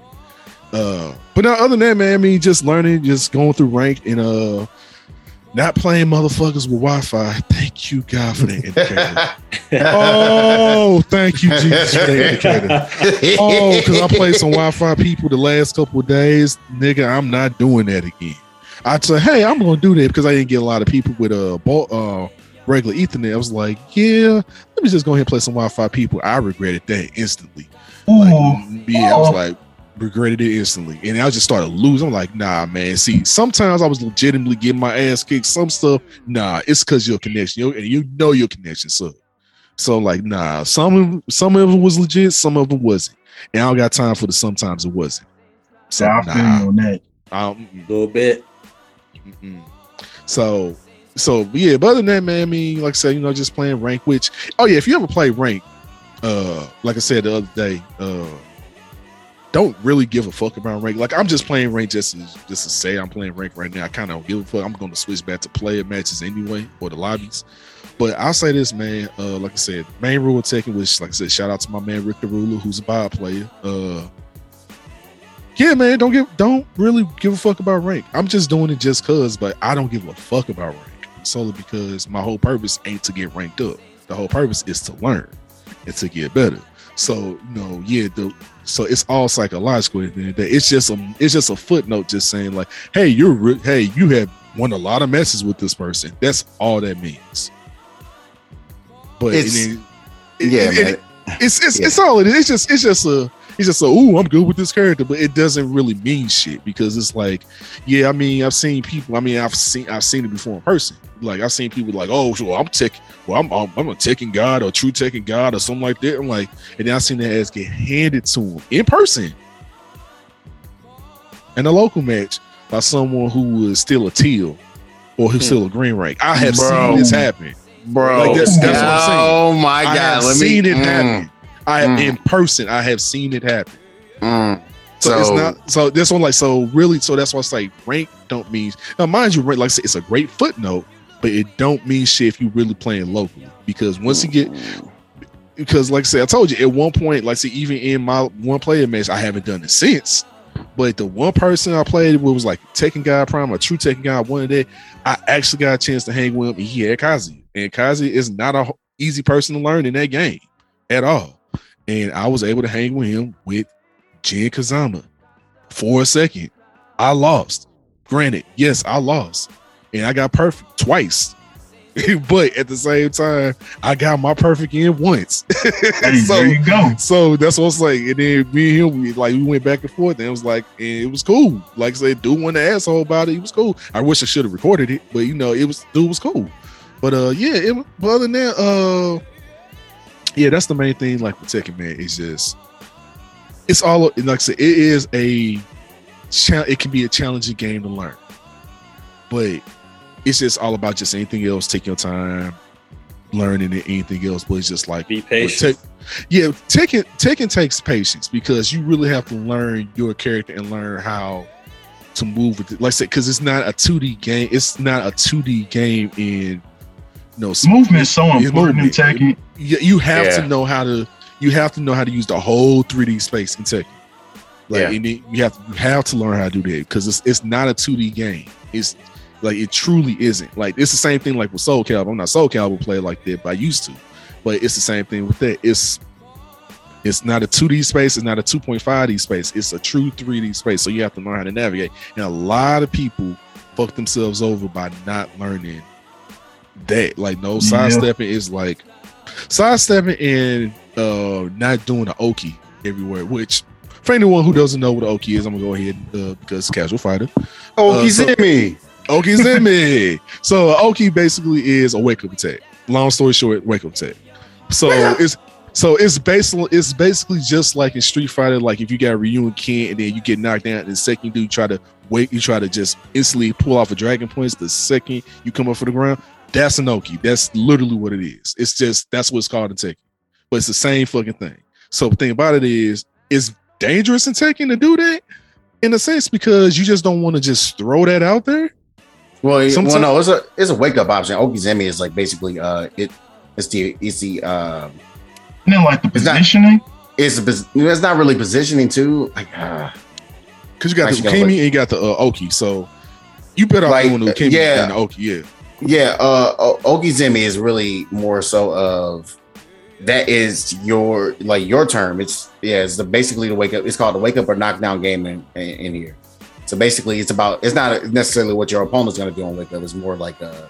Uh, but now other than that, man, I mean, just learning, just going through rank and uh, not playing motherfuckers with Wi-Fi. Thank you, God, for that indicator. oh, thank you, Jesus, for that indicator. Oh, because I played some Wi-Fi people the last couple of days, nigga. I'm not doing that again. I'd say, hey, I'm gonna do that because I didn't get a lot of people with a uh, ball, uh, regular Ethernet. I was like, yeah, let me just go ahead and play some Wi-Fi people. I regretted that instantly. Ooh. Like, yeah, I was Oh. like, regretted it instantly. And I just started losing. I'm like, nah, man. See, sometimes I was legitimately getting my ass kicked. Some stuff, nah, it's because your connection. You, and you know your connection sucked. So like, nah, some some of it was legit, some of it wasn't. And I don't got time for the sometimes it wasn't. So Yeah, I feel nah, you on that. Um, I. A little bit. Mm-mm. So, so yeah. But other than that, man, I mean, like I said, you know, just playing rank. Which, oh yeah, if you ever play rank, uh, like I said the other day, uh, don't really give a fuck about rank. Like I'm just playing rank just to, just to say I'm playing rank right now. I kind of don't give a fuck. I'm going to switch back to player matches anyway or the lobbies. But I'll say this, man. Uh, like I said, main rule of Tekken, which, like I said, shout out to my man Rick the Ruler, who's a bio player. Uh, yeah, man, don't give, don't really give a fuck about rank. I'm just doing it just cause, but I don't give a fuck about rank. Solely because my whole purpose ain't to get ranked up. The whole purpose is to learn and to get better. So you know, yeah, the so it's all psychological. at the end of the day. It's just a it's just a footnote, just saying like, hey, you're re- hey, you have won a lot of matches with this person. That's all that means. But It's- it, it- yeah, it- it- it's it's Yeah. it's all it is. It's just it's just a it's just a ooh, I'm good with this character, but it doesn't really mean shit because it's like, yeah, I mean, I've seen people. I mean, I've seen I've seen it before in person. Like I've seen people like, oh, sure, I'm tech. Well, I'm I'm, I'm a Tekken god or true Tekken god or something like that. I'm like, and then I seen that ass get handed to him in person in a local match by someone who was still a teal or who's still a green rank. I have Bro. seen this happen. bro. Like, that's- that's what I'm saying. Oh my I god, have let me. seen it mm, happen. I Mm. in person. I have seen it happen. mm. So, it's not so this one like so really so that's why it's like rank don't mean now mind you rank like I said it's a great footnote but it don't mean shit if you really playing locally because once you get because like I said I told you at one point like say even in my one player match I haven't done it since but the one person I played with was like Tekken guy prime a true Tekken guy one day I actually got a chance to hang with him and he had Kazi and Kazi is not a easy person to learn in that game at all and I was able to hang with him with Jin Kazama for a second. I lost. Granted, yes, I lost. And I got perfect twice. but at the same time, I got my perfect in once. Hey, so, there you go. so that's what it's like. And then me and him, we like we went back and forth, and it was like, and it was cool. Like I said, dude went the asshole about it. It was cool. I wish I should have recorded it, but you know, it was dude was cool. But uh, yeah. It, was- but other than that, uh, yeah, that's the main thing. Like with Tekken, man, it's just it's all like I said, it is a it can be a challenging game to learn, but it's just all about just anything else. Take your time, learning and anything else. But it's just like Be patient. Yeah, Tekken Tekken takes patience because you really have to learn your character and learn how to move with it. Like I said, because it's not a 2D game. It's not a 2D game in no Movement is so it's important in movement. Tekken. you, you have Yeah. to know how to you have to know how to use the whole 3D space in Tekken. Like Yeah. it- you have you have to learn how to do that because it's it's not a 2D game. It's like it truly isn't. Like it's the same thing like with Soul Calibur. I'm not Soul Calibur player like that, but I used to. But it's the same thing with that. It's it's not a 2D space, it's not a 2.5D space, it's a true 3D space. So you have to learn how to navigate. And a lot of people fuck themselves over by not learning that. Like no Yeah. sidestepping is like sidestepping and uh not doing an Oki everywhere, which for anyone who doesn't know what an Oki is, I'm gonna go ahead uh, because casual fighter. Oh, Uh, he's so- in me. Oki's in me. So Oki basically is a wake up attack. Long story short, wake up attack. So it's so it's basically it's basically just like in Street Fighter, like if you got Ryu and Ken and then you get knocked down, and the second you do you try to wait, you try to just instantly pull off a dragon punch. The second you come up for the ground, that's an Oki. That's literally what it is. It's just that's what's called in Tekken. But it's the same fucking thing. So the thing about it is, it's dangerous in Tekken to do that in a sense because you just don't want to just throw that out there. Well, it- Sometime- well, no, it's a it's a wake up option. Okizeme is like basically uh it it's the it's the um And then like the It's not- positioning. it's a, it's not really positioning too like uh, Because you got Actually, the gotta Ukemi and you got the uh, Oki. So you better off Like, doing the Ukemi yeah. than the Oki. Yeah. Yeah uh O- Okizeme is really more so of that is your like your term. It's yeah, it's the basically the wake up. It's called the wake up or knockdown game in, in, in here. So basically, it's about it's not necessarily what your opponent's going to do on wake up. It's more like uh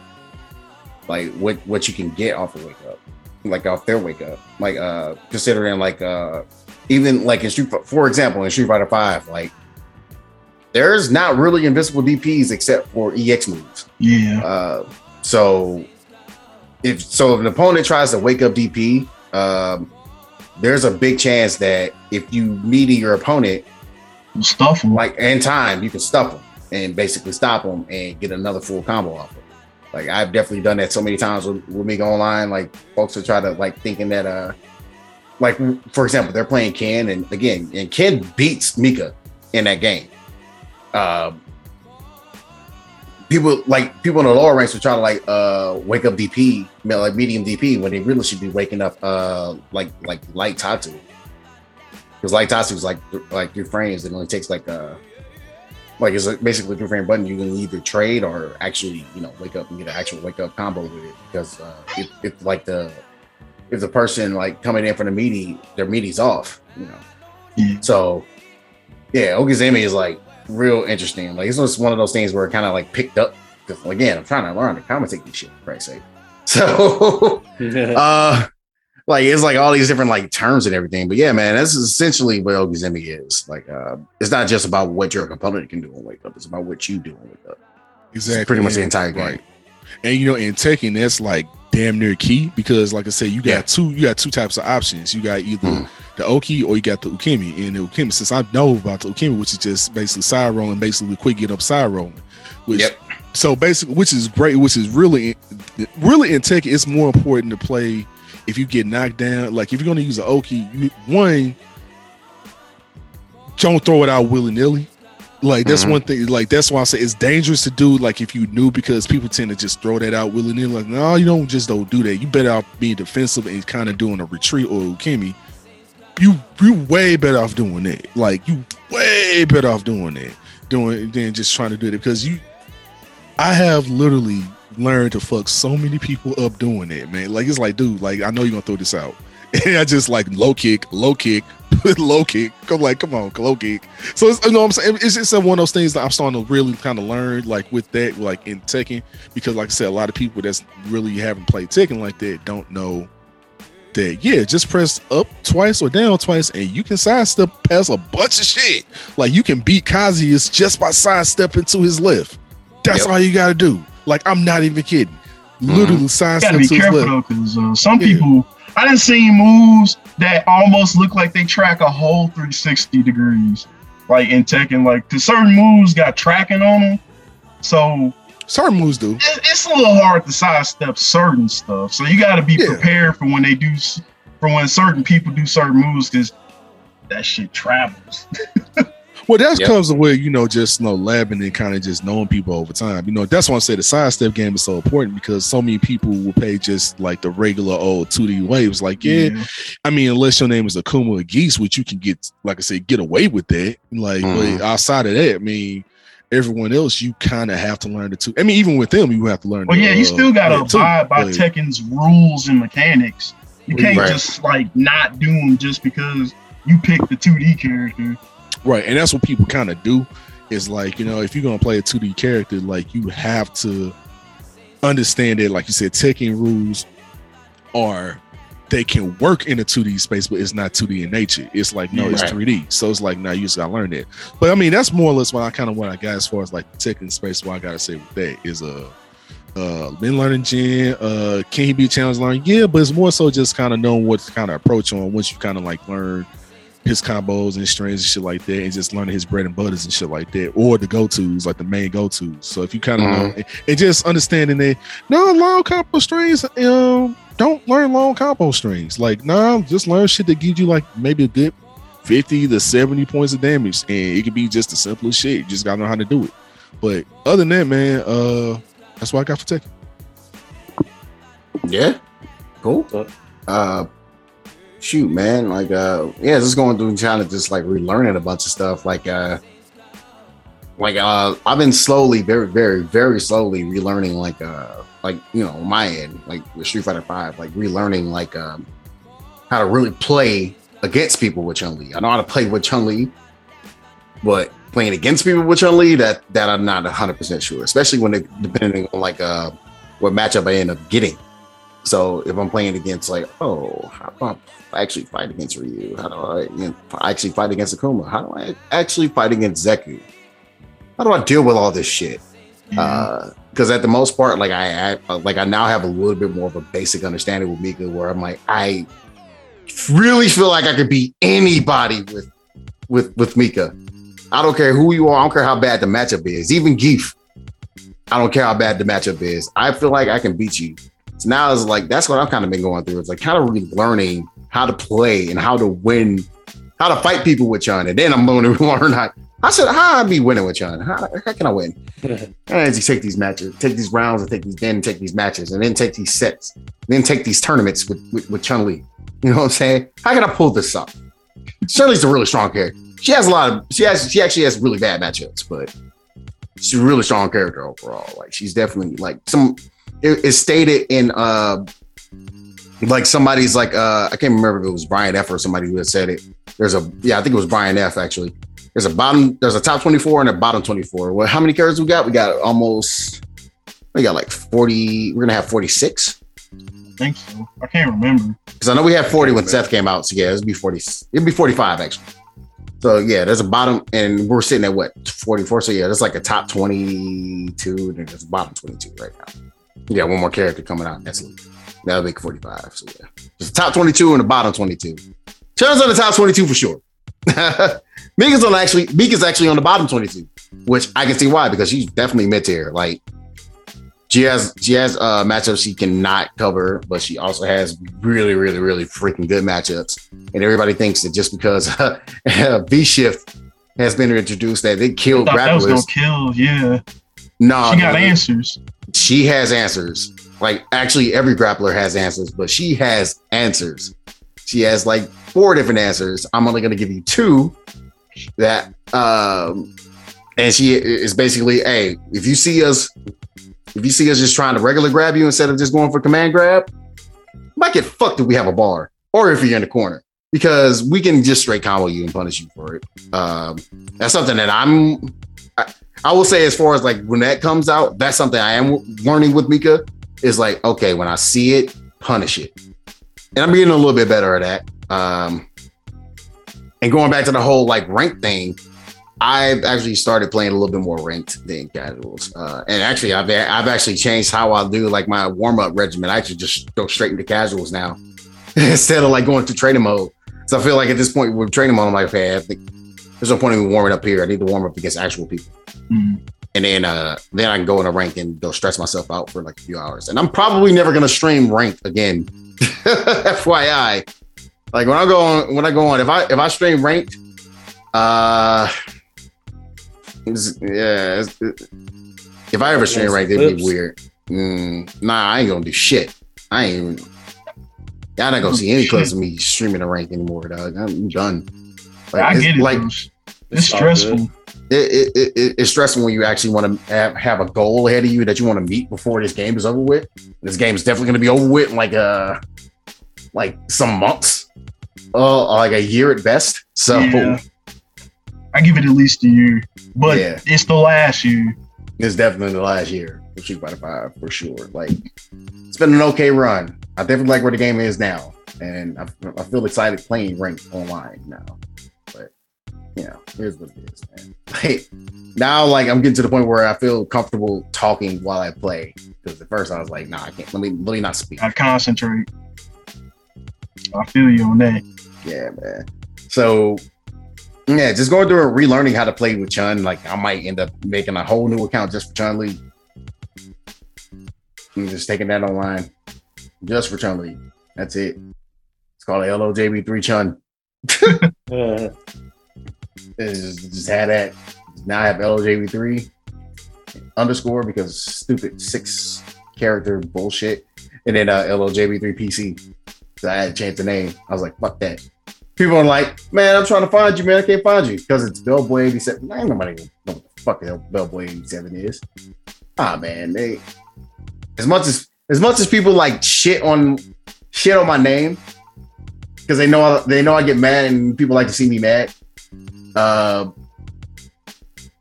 like what what you can get off of wake up, like off their wake up. Like uh considering like uh even like in Street for example in Street Fighter Five, like there's not really invincible DPS except for EX moves. Yeah. Uh, so if so, if an opponent tries to wake up DP, um, there's a big chance that if you meet your opponent Stuff them. like in time, you can stuff them and basically stop them and get another full combo off of. Them. Like I've definitely done that so many times with, with me online. Like folks are trying to like thinking that uh, like for example, they're playing Ken and again, and Ken beats Mika in that game. Um, people like people in the lower ranks are trying to like uh wake up DP, like medium DP, when they really should be waking up uh like like light Tatsu. Because light Tatsu is like like your frames, it only takes like uh like it's like basically a two frame button. You can either trade or actually, you know, wake up and get an actual wake up combo with it because uh, if, if like the if the person like coming in for the meaty, their meaty's off, you know. Yeah. So yeah, Okizeme is like real interesting. Like it's just one of those things where it kind of like picked up. Because again, I'm trying to learn to commentate this shit, for Christ's sake. So uh like it's like all these different like terms and everything. But yeah, man, that's essentially what Okizeme is. Like uh it's not just about what your component can do on wake up, it's about what you do on wake up. Exactly. pretty much the entire game. Right. And you know, in Tekken, that's like damn near key because, like I said, you got Yeah. two. You got two types of options. You got either Mhm. the Oki or you got the Ukemi. And the Ukemi, since I know about the Ukemi, which is just basically side rolling, basically quick get up side rolling. Which Yep. so basically, which is great. Which is really, really in Tekken, it's more important to play if you get knocked down. Like if you're gonna use an Oki, you one don't throw it out willy nilly. Like that's Mhm. one thing. Like that's why I say it's dangerous to do. Like if you knew, because people tend to just throw that out willy nilly. Like no, you don't just don't do that. You better off being defensive and kind of doing a retreat or ukemi. You you way better off doing that. Like you way better off doing that. Doing than just trying to do it because you. I have literally learned to fuck so many people up doing it, man. Like it's like, dude, like I know you're gonna throw this out. And I just like low kick, low kick, low kick. I'm like, come on, low kick. So it's, you know what I'm saying? It's just one of those things that I'm starting to really kind of learn, like with that, like in Tekken, because like I said, a lot of people that's really haven't played Tekken like that don't know that. Yeah, just press up twice or down twice, and you can sidestep past a bunch of shit. Like you can beat Kazuya's just by sidestepping to his left. That's Yep. all you got to do. Like I'm not even kidding. Literally You sidestep to be his careful left. though, uh, some Yeah. people I didn't see moves that almost look like they track a whole 360 degrees, like in Tekken. Like, 'cause certain moves got tracking on them, so Certain moves do. it, it's a little hard to sidestep certain stuff. So you got to be Yeah. prepared for when they do, for when certain people do certain moves, because that shit travels. Well, that Yep. comes with you know just you know labbing and kind of just knowing people over time. You know that's why I say the sidestep game is so important because so many people will pay just like the regular old two D waves. Like, yeah, I mean, unless your name is Akuma or Geese, which you can get, like I said, get away with that. Like, Mhm. but outside of that, I mean, everyone else you kind of have to learn the two. I mean, even with them, you have to learn. Well, the, yeah, you uh, still gotta that abide by but- Tekken's rules and mechanics. You can't Right. just like not do them just because you pick the 2D character. Right, and that's what people kind of do. Is like you know, if you're gonna play a 2D character, like you have to understand it. Like you said, Tekken rules are they can work in a 2D space, but it's not 2D in nature. It's like no, it's Right. 3D. So it's like now you just gotta learn that. But I mean, that's more or less what I kind of what I got as far as like Tekken space. What I gotta say with that is uh uh been learning Jin, uh can he be challenged learning? Yeah, but it's more so just kind of knowing what to kind of approach on once you kind of like learn his combos and strings and shit like that, and just learning his bread and butters and shit like that, or the go tos, like the main go tos. So if you kind of know, and, and just understanding that, no long combo strings, um, don't learn long combo strings. Like, no, just learn shit that gives you like maybe a good fifty to seventy points of damage, and it could be just the simplest shit. You just gotta know how to do it. But other than that, man, uh, that's what I got for tech. Yeah. Cool. Uh shoot, man. Like uh yeah, just going through trying to just like relearning a bunch of stuff. Like uh like uh I've been slowly, very, very, very slowly relearning like uh like you know, my end, like with Street Fighter Five, like relearning like um how to really play against people with Chun Li. I know how to play with Chun Li, but playing against people with Chun Li, that that I'm not hundred percent sure, especially when they depending on like uh what matchup I end up getting. So if I'm playing against like, oh, how do I actually fight against Ryu? How do I you know, actually fight against Akuma? How do I actually fight against Zeku? How do I deal with all this shit? Mm-hmm. Uh, because at the most part, like I, I like I now have a little bit more of a basic understanding with Mika, where I'm like, I really feel like I could beat anybody with with with Mika. I don't care who you are. I don't care how bad the matchup is. Even Gief. I don't care how bad the matchup is. I feel like I can beat you. So now it's like that's what I've kind of been going through. It's like kind of really learning how to play and how to win, how to fight people with Chun. And then I'm going to learn how I said how I be winning with Chun. How, how can I win? As you take these matches, take these rounds, and take these then take these matches, and then take these sets, then take these tournaments with with, with Chun Li. You know what I'm saying? How can I pull this up? Shirley's a really strong character. She has a lot of she has she actually has really bad matchups, but she's a really strong character overall. Like she's definitely like some it, it's stated in uh like somebody's like uh I can't remember if it was Brian F or somebody who had said it. There's a yeah, I think it was Brian F actually. There's a bottom, there's a top 24 and a bottom 24. Well, how many characters we got? We got almost we got like 40, we're gonna have 46. I think so. I can't remember. Because I know we had 40 when Seth came out. So yeah, it'd be 40, it'd be 45 actually. So yeah, there's a bottom, and we're sitting at what 44. So yeah, there's like a top 22, and there's a bottom 22 right now. Got one more character coming out next week. That'll make 45. So yeah, there's a top 22 and the bottom 22. Chun's on the top 22 for sure. Mika's on actually Mika's actually on the bottom 22, which I can see why because she's definitely mid tier. Like she has she has uh matchups she cannot cover, but she also has really, really, really freaking good matchups. And everybody thinks that just because V shift has been introduced that they killed thought that was gonna grapplers. kill. Yeah, No, she got no, answers. She has answers. Like actually every grappler has answers, but she has answers. She has like four different answers. I'm only gonna give you two that um and she is basically, hey, if you see us if you see us just trying to regular grab you instead of just going for command grab, you might get fucked if we have a bar or if you're in the corner. Because we can just straight combo you and punish you for it. Um, that's something that I'm I will say as far as like when that comes out, that's something I am learning with Mika. Is like, okay, when I see it, punish it. And I'm getting a little bit better at that. Um, and going back to the whole like rank thing, I've actually started playing a little bit more ranked than casuals. Uh, and actually, I've I've actually changed how I do like my warm up regimen. I actually just go straight into casuals now instead of like going to training mode. So I feel like at this point with training mode, I'm like, okay, I there's no point in me warming up here. I need to warm up against actual people Mm. and then uh then I can go in a rank and go stress myself out for like a few hours. And I'm probably never gonna stream ranked again. FYI. Like when I go on when I go on, if I if I stream ranked, uh it's- yeah, it's- if I ever stream ranked, it'd be weird. Mm, nah, I ain't gonna do shit. I ain't even y'all not gonna see any clips of me streaming a rank anymore, dog. I'm done. Like, I get it. like Like it's stressful. it, it, it, it's stressful when you actually want to have, have a goal ahead of you that you want to meet before this game is over with. This game is definitely going to be over with in like uh like some months, uh, like a year at best. So Yeah. I give it at least a year, but Yeah. it's the last year. it's definitely the last year for Street Fighter Five for sure. Like it's been an okay run. I definitely like where the game is now, and I, I feel excited playing ranked online now. But you know, here's what it is, man. Like now, like I'm getting to the point where I feel comfortable talking while I play. Because at first I was like, nah, I can't. Let me let me not speak. I concentrate. I feel you on that. Yeah, man. So yeah, just going through and relearning how to play with Chun. Like I might end up making a whole new account just for Chun Li. I'm just taking that online just for Chun Li. That's it. It's called LOJB3 Chun. Uh, It's Just, just had that. Now I have LOJB3 underscore because stupid six character bullshit. And then uh, LOJB3 PC. So I had to change the name. I was like, fuck that. People are like, man, I'm trying to find you, man. I can't find you because it's Bellboy 87. Ain't nobody know what the fuck Bellboy 87 is. Ah, man, they as much as as much as people like shit on shit on my name because they know I, they know I get mad and people like to see me mad. Uh,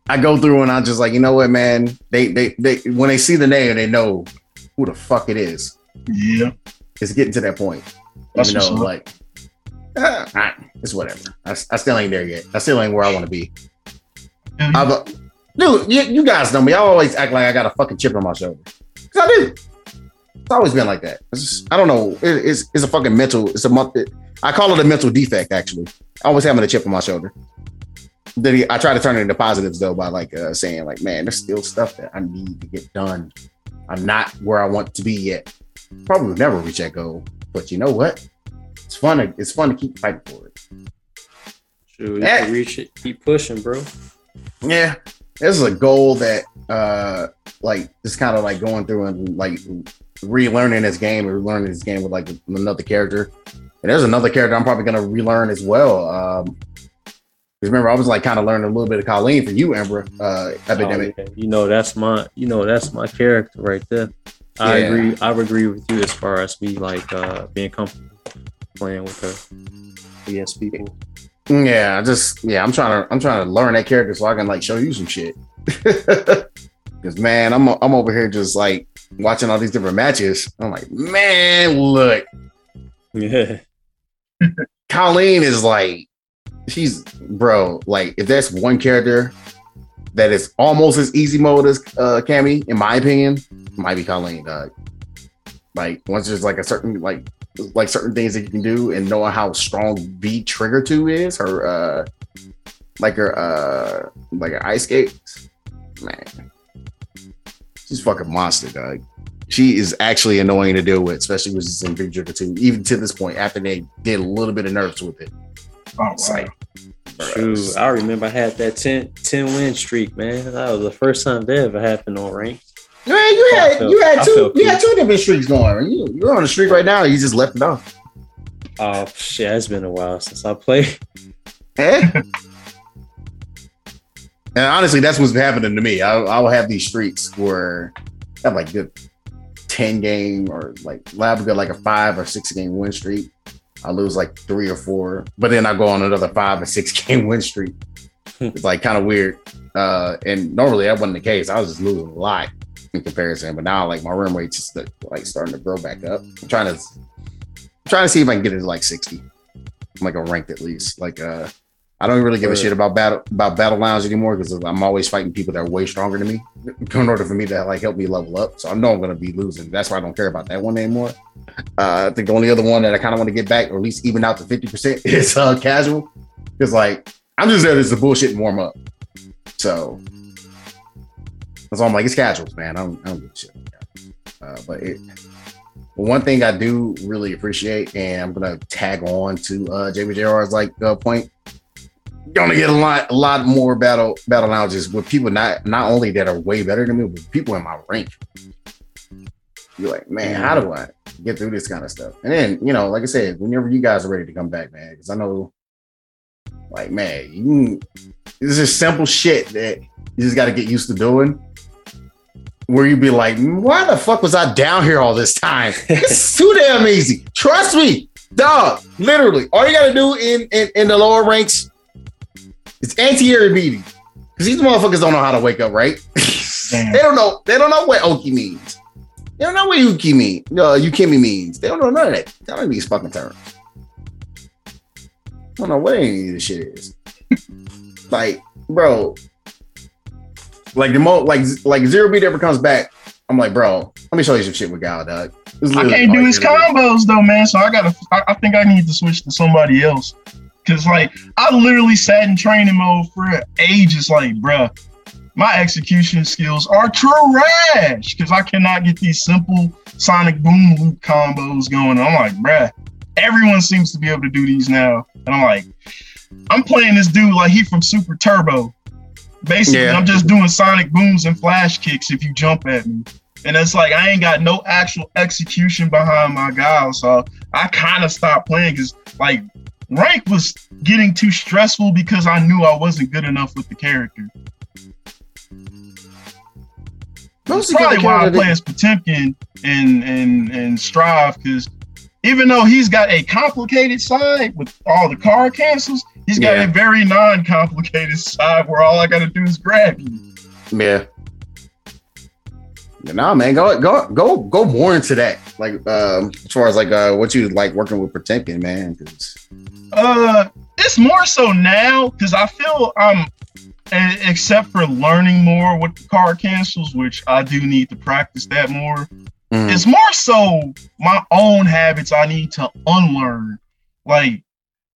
I go through and I'm just like, you know what, man? They they they when they see the name, they know who the fuck it is. Yeah. It's getting to that point. That's Even though, what's like, ah, it's whatever. I, I still ain't there yet. I still ain't where I want to be. Yeah. I've, uh, dude, you, you guys know me. I always act like I got a fucking chip on my shoulder. 'Cause I do. It's always been like that. It's just, I don't know. It- it's, it's a fucking mental. It's a month. I call it a mental defect. Actually, I always having a chip on my shoulder. I try to turn it into positives though by like uh, saying like, man, there's still stuff that I need to get done. I'm not where I want to be yet. Probably never reach that goal, but you know what? It's fun. To, it's fun to keep fighting for it. shoot, you Yeah. reach it. Keep pushing, bro. Yeah, this is a goal that uh like just kind of like going through and like relearning this game or relearning this game with like another character. And there's another character I'm probably gonna relearn as well. Um, because remember, I was like kind of learning a little bit of Kolin for you, Ember, uh, Epidemic. Oh, yeah. You know, that's my, you know, that's my character right there. I Yeah. agree. I would agree with you as far as me like uh being comfortable playing with her against people. Yeah, I just yeah, I'm trying to I'm trying to learn that character so I can like show you some shit. Because man, I'm I'm over here just like watching all these different matches. I'm like, man, look, Yeah. Kolin is like, she's bro. Like, if there's one character that is almost as easy mode as uh Cammy, in my opinion, it might be Kolin. Dog. Like once there's like a certain like like certain things that you can do and knowing how strong V trigger two is, her uh like her uh like her ice skates, man. She's fucking monster, dog. She is actually annoying to deal with, especially with this in V trigger two, even to this point after they did a little bit of nerfs with it. Oh, wow. like Shoot, I remember I had that 10, 10 win streak, man. That was the first time that ever happened on rank. Man, you had felt- you had two felt you had two different streaks going. You you're on a streak right now. You just left it off. Oh shit, it's been a while since I played. Eh? and honestly, that's what's happening to me. I I will have these streaks where I have like good ten game or like lab good like a five or six game win streak. I lose like three or four, but then I go on another five or six game win streak. It's like kind of weird. Uh, and normally that wasn't the case. I was just losing a lot in comparison, but now like my run rate's just like starting to grow back up. I'm trying to I'm trying to see if I can get it to like 60. I'm like a ranked at least. Like uh I don't really give a shit about battle about battle lounge anymore because I'm always fighting people that are way stronger than me in order for me to like help me level up. So I know I'm gonna be losing. That's why I don't care about that one anymore. Uh, I think the only other one that I kind of want to get back or at least even out to 50% is uh casual. Because like I'm just there just to bullshit and warm up. So that's all I'm like, it's casuals, man. I don't, I don't give a shit. Uh, but it one thing I do really appreciate, and I'm gonna tag on to uh JBJR's like uh, point. You're gonna get a lot, a lot more battle battle lounges with people not not only that are way better than me, but people in my rank. You're like, man, how do I get through this kind of stuff? And then, you know, like I said, whenever you guys are ready to come back, man, because I know, like, man, you can, this is simple shit that you just got to get used to doing. Where you'd be like, why the fuck was I down here all this time? It's too damn easy. Trust me, dog. Literally, all you gotta do in in, in the lower ranks anti-air beating. Because these motherfuckers don't know how to wake up, right? They don't know. They don't know what Oki means. They don't know what Yuki mean. Uh, Ukemi means. They don't know none of that. They don't know these fucking terms. I don't know what any of this shit is. like, bro, like the mo like like zero beat ever comes back. I'm like, bro, let me show you some shit with Guile, dog. I can't do his combos though, man. So I gotta. I, I think I need to switch to somebody else. Cause like I literally sat in training mode for ages. Like, bruh, my execution skills are trash. Cause I cannot get these simple sonic boom loop combos going. I'm like, bruh, everyone seems to be able to do these now. And I'm like, I'm playing this dude like he from Super Turbo. Basically, Yeah. I'm just doing sonic booms and flash kicks if you jump at me. And it's like I ain't got no actual execution behind my guy. So I kind of stopped playing because like rank was getting too stressful because I knew I wasn't good enough with the character. That's Mostly probably got a why I play as Potemkin and and and Strive because even though he's got a complicated side with all the car cancels, he's got Yeah. a very non-complicated side where all I got to do is grab you. Yeah. Yeah, Nah, man, go go go go more into that. Like, um, as far as like uh, what you like working with Potemkin, man. 'cause- Uh, it's more so now because I feel um, e- except for learning more with the car cancels, which I do need to practice that more. Mm. It's more so my own habits I need to unlearn. Like,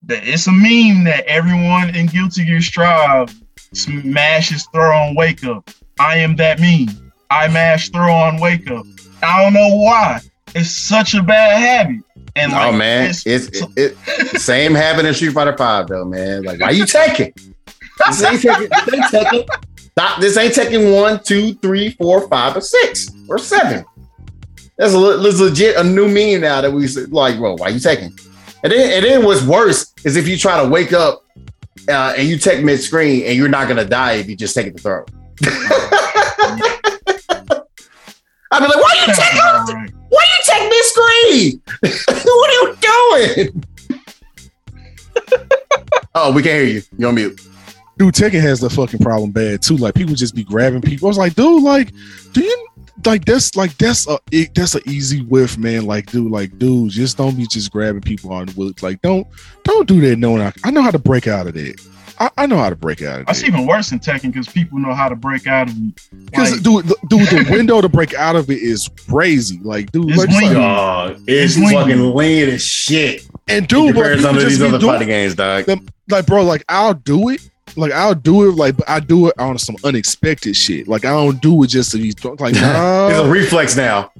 it's a meme that everyone in Guilty Gear Strive smashes throw on wake up. I am that meme. I mash throw on wake up. I don't know why. It's such a bad habit. And oh like, man, it's, it, it same happened in Street Fighter Five though, man. Like, why you taking? This ain't taking. This ain't taking. Stop. This ain't taking one, two, three, four, five, or six or seven. That's, a, le- that's legit a new meme now that we like, bro, why you taking? And then, and then what's worse is if you try to wake up uh, and you take mid screen and you're not gonna die if you just take it to throw. I'd be like, why you right. Why you take mid screen? what are you doing? oh, we can't hear you. You're on mute. dude, Tekken has the fucking problem bad too. Like people just be grabbing people. I was like, dude, like, do you like that's like that's a it, that's an easy whiff, man. Like, dude, like, dude, just don't be just grabbing people on the wood. Like, don't don't do that. No, I, I know how to break out of that. I, I know how to break out of That's that. even worse in Tekken because people know how to break out of it. Because Like, dude, the, dude, the window to break out of it is crazy. Like, dude, It's like, just when like- you- it's, It's fucking lean as shit. and dude, bro, compared some of these other doing- fighting games, dog. like bro like i'll do it like i'll do it like but i do it on some unexpected shit like i don't do it just to be like It's a reflex now.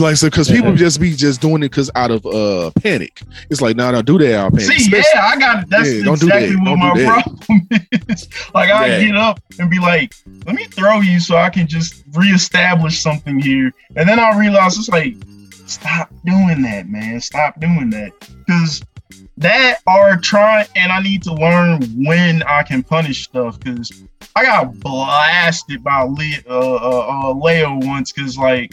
Like so because people just be just doing it because out of uh panic it's like no nah, don't do that out of panic See, Especially- yeah, I got. That's Yeah, don't do exactly that. what Don't my problem is. like, I Yeah. get up and be like, let me throw you so I can just reestablish something here. And then I realize it's like, stop doing that, man. Stop doing that. Because that are trying, and I need to learn when I can punish stuff. Because I got blasted by Le- uh, uh, uh, Leo once. Because, like,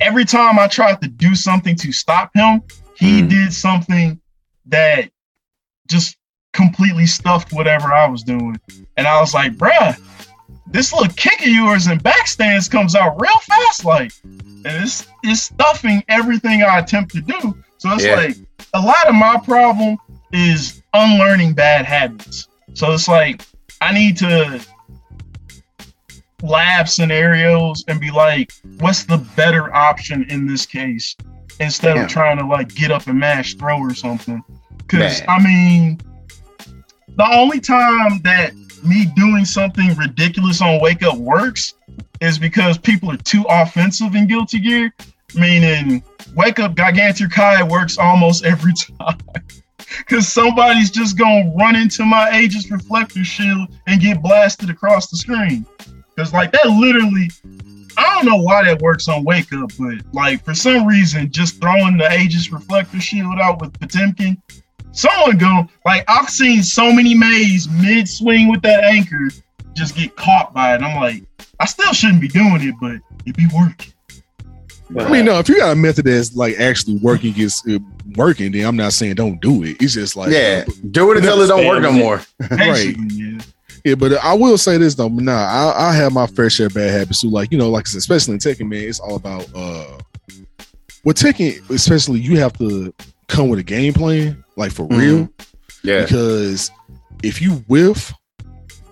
every time I tried to do something to stop him, he Mm. did something that just completely stuffed whatever I was doing. And I was like, bruh, this little kick of yours and backstands comes out real fast, like, and it's it's stuffing everything I attempt to do. So it's Yeah. like a lot of my problem is unlearning bad habits. So it's like I need to lab scenarios and be like, what's the better option in this case? Instead Yeah. of trying to like get up and mash throw or something. Cause I mean, the only time that me doing something ridiculous on Wake Up works is because people are too offensive in Guilty Gear. Meaning, Wake Up Giganter Kai works almost every time. Because somebody's just gonna run into my Aegis Reflector shield and get blasted across the screen. Because, like, that literally, I don't know why that works on Wake Up, but, like, for some reason, just throwing the Aegis Reflector shield out with Potemkin, someone go, like, I've seen so many Mays mid swing with that anchor just get caught by it. I'm like, I still shouldn't be doing it, but it be working. i mean no if you got a method that's like actually working is uh, working then i'm not saying don't do it it's just like yeah, do it until it don't work no more. Basically, yeah. Yeah, but I will say this though. Nah, I, I have my fair share of bad habits too. Like you know, like I said, especially in Tekken, man, it's all about uh, with Tekken, especially you have to come with a game plan, like for real, Yeah, because if you whiff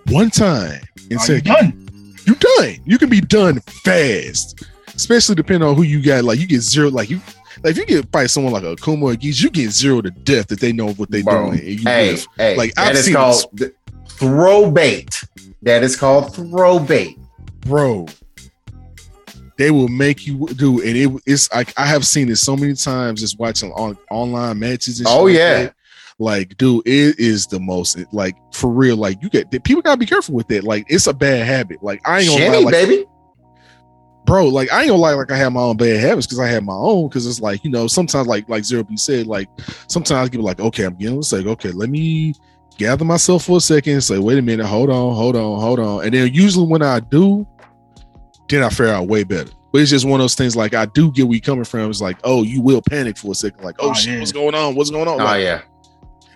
one time in Are you done? you done. You can be done fast, especially depending on who you got. Like you get zero, like you. Like if you get fight someone like a Kuma or Geese, you get zero to death that they know what they're doing. And you hey, whiff. hey, Like, I've is seen called th- throw bait. That is called throw bait. bro. They will make you do, and it, it's like I have seen it so many times just watching on online matches. And Oh, like yeah. that. like dude, it is the most like for real. Like you get people gotta be careful with that. Like it's a bad habit. Like I ain't gonna lie, like, baby. bro. Like I ain't gonna lie, like I have my own bad habits because I have my own. Because it's like you know sometimes like like Zero B said, like sometimes I like okay, I'm getting it's like okay, let me gather myself for a second and say, wait a minute, hold on, hold on, hold on. And then usually when I do, then I fare out way better. But it's just one of those things like I do get where you coming from. It's like, oh, you will panic for a second, like, oh, Oh, shit, yeah. what's going on? What's going on? Oh Like, yeah,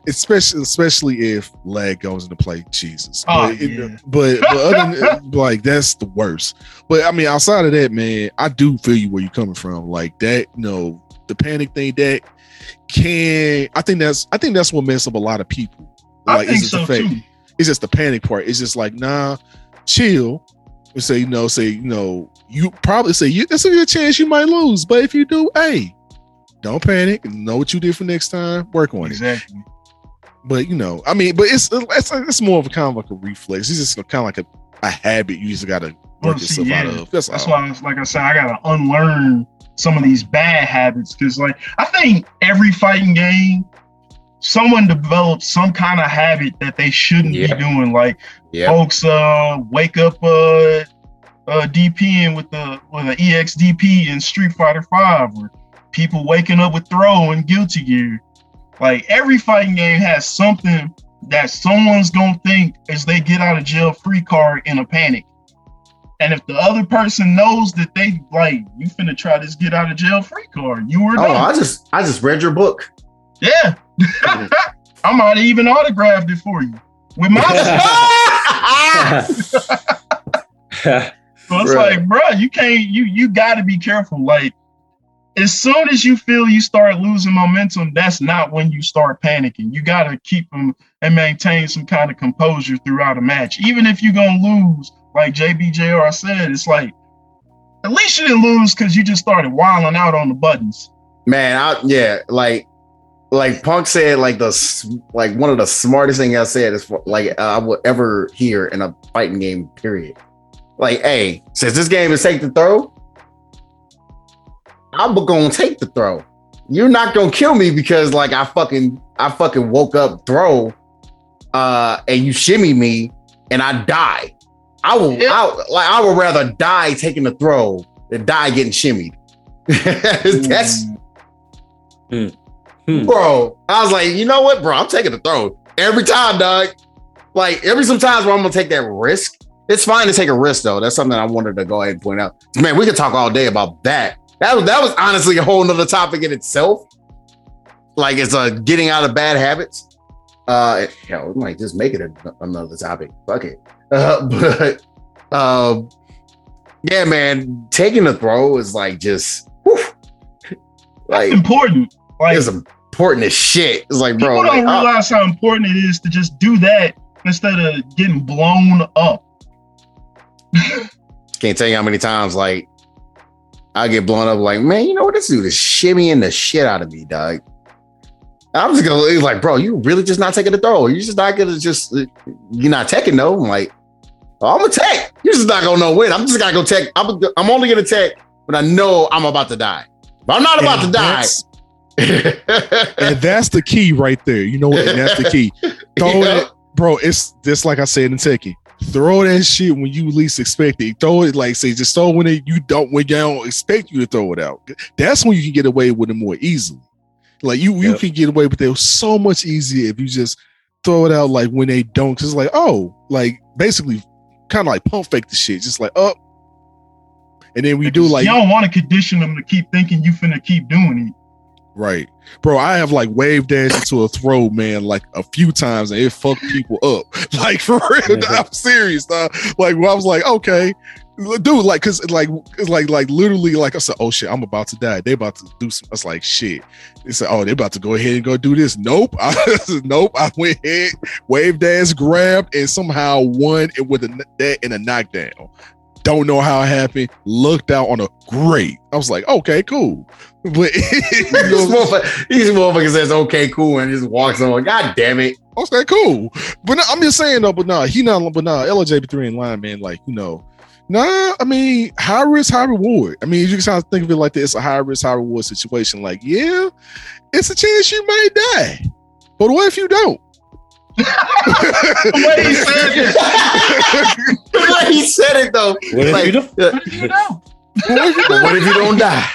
especially especially if lag goes into play. Jesus. Oh, but, it- but, but other than uh, like that's the worst. But I mean, outside of that, man, I do feel you where you're coming from. Like that, you know, the panic thing that can I think that's I think that's what messes up a lot of people. I Like think it's so too. it's just the panic part. It's just like, nah, chill. And say, you know, say, you know, you probably say you there's a good chance you might lose. But if you do, hey, don't panic. Know what you did for next time. Work on it. Exactly. But you know, I mean, but it's it's, it's more of a kind of like a reflex. It's just kind of like a, a habit you just gotta work yourself out of. That's, That's why, like I said, I gotta unlearn some of these bad habits because, like, I think every fighting game, someone develops some kind of habit that they shouldn't Yeah. be doing. Like, yeah. folks, uh, wake up, uh, uh, DPing with the with an EXDP in Street Fighter Five, or people waking up with throw and Guilty Gear. Like every fighting game has something that someone's gonna think as they get out of jail free card in a panic. And if the other person knows that they like you finna try this get out of jail free card, you were Oh, done. I just I just read your book. Yeah. I might have even autographed it for you with my So it's Bruh. like, bro, you can't you you gotta be careful. Like as soon as you feel you start losing momentum, that's not when you start panicking. You gotta keep them and maintain some kind of composure throughout a match. Even if you're gonna lose, like JBJR said, it's like at least you didn't lose because you just started wilding out on the buttons. Man, I yeah, like like Punk said, like the like one of the smartest thing I said is for, like I will ever hear in a fighting game. Period. Like, hey, since this game is take the throw, I'm gonna take the throw. You're not gonna kill me because like I fucking I fucking woke up throw, uh, and you shimmy me and I die. I will Yeah. I, like I would rather die taking the throw than die getting shimmied. That's Hmm. Hmm. bro. I was like, you know what, bro? I'm taking the throw every time, dog. Like every sometimes where I'm gonna take that risk. It's fine to take a risk though. That's something I wanted to go ahead and point out. Man, we could talk all day about that. That was that was honestly a whole nother topic in itself. Like it's uh getting out of bad habits. Uh hell, we might just make it a, another topic. Fuck it. Uh, but um yeah, man, taking the throw is like just whew. That's like important. Like it's important as shit. It's like, bro, people don't like, realize how important it is to just do that instead of getting blown up. can't tell you how many times like I get blown up. Like, man, you know what? This dude is shimmying the shit out of me, dog. I'm just gonna he's like, bro, you really just not taking the throw. You just not gonna just you're not taking though. I'm like, oh, I'm a tech. You're just not gonna know when. I'm just gonna go tech. I'm, I'm only gonna tech when I know I'm about to die. But I'm not about to die. that's- and that's the key right there. You know what? And that's the key. Throw Yeah. it, bro. It's just like I said in Tekken. Throw that shit when you least expect it. Throw it like say just throw it when it, you don't when you don't expect you to throw it out. That's when you can get away with it more easily. Like you you Yep. can get away with it so much easier if you just throw it out like when they don't. It's like oh like basically kind of like pump fake the shit. Just like up. And then we do like you don't want to condition them to keep thinking you finna keep doing it. Right. Bro, I have like wave dash into a throw, man, like a few times and it fucked people up. Like for real, I'm serious. dog. Like well, I was like, okay. Dude, like cause like it's like like literally like I said, oh shit, I'm about to die. They about to do some I was like shit. They said, oh, they about to go ahead and go do this. Nope. I, nope. I went ahead, wave dash, grabbed, and somehow won it with a that and a knockdown. Don't know how it happened. Looked out on a great. I was like, okay, cool. But These motherfuckers, these motherfuckers says okay, cool, and just walks on. God damn it. Okay, cool. But no, I'm just saying though, but nah, he not but nah, LJB3 in line, man, like, you know, nah, I mean, high risk, high reward. I mean, you can kind of think of it like this, a high risk, high reward situation. Like, yeah, it's a chance you may die. But what if you don't? The way he said it. the way he said it though. What if Like, you don't? uh, You know. What if you don't? what if you don't die?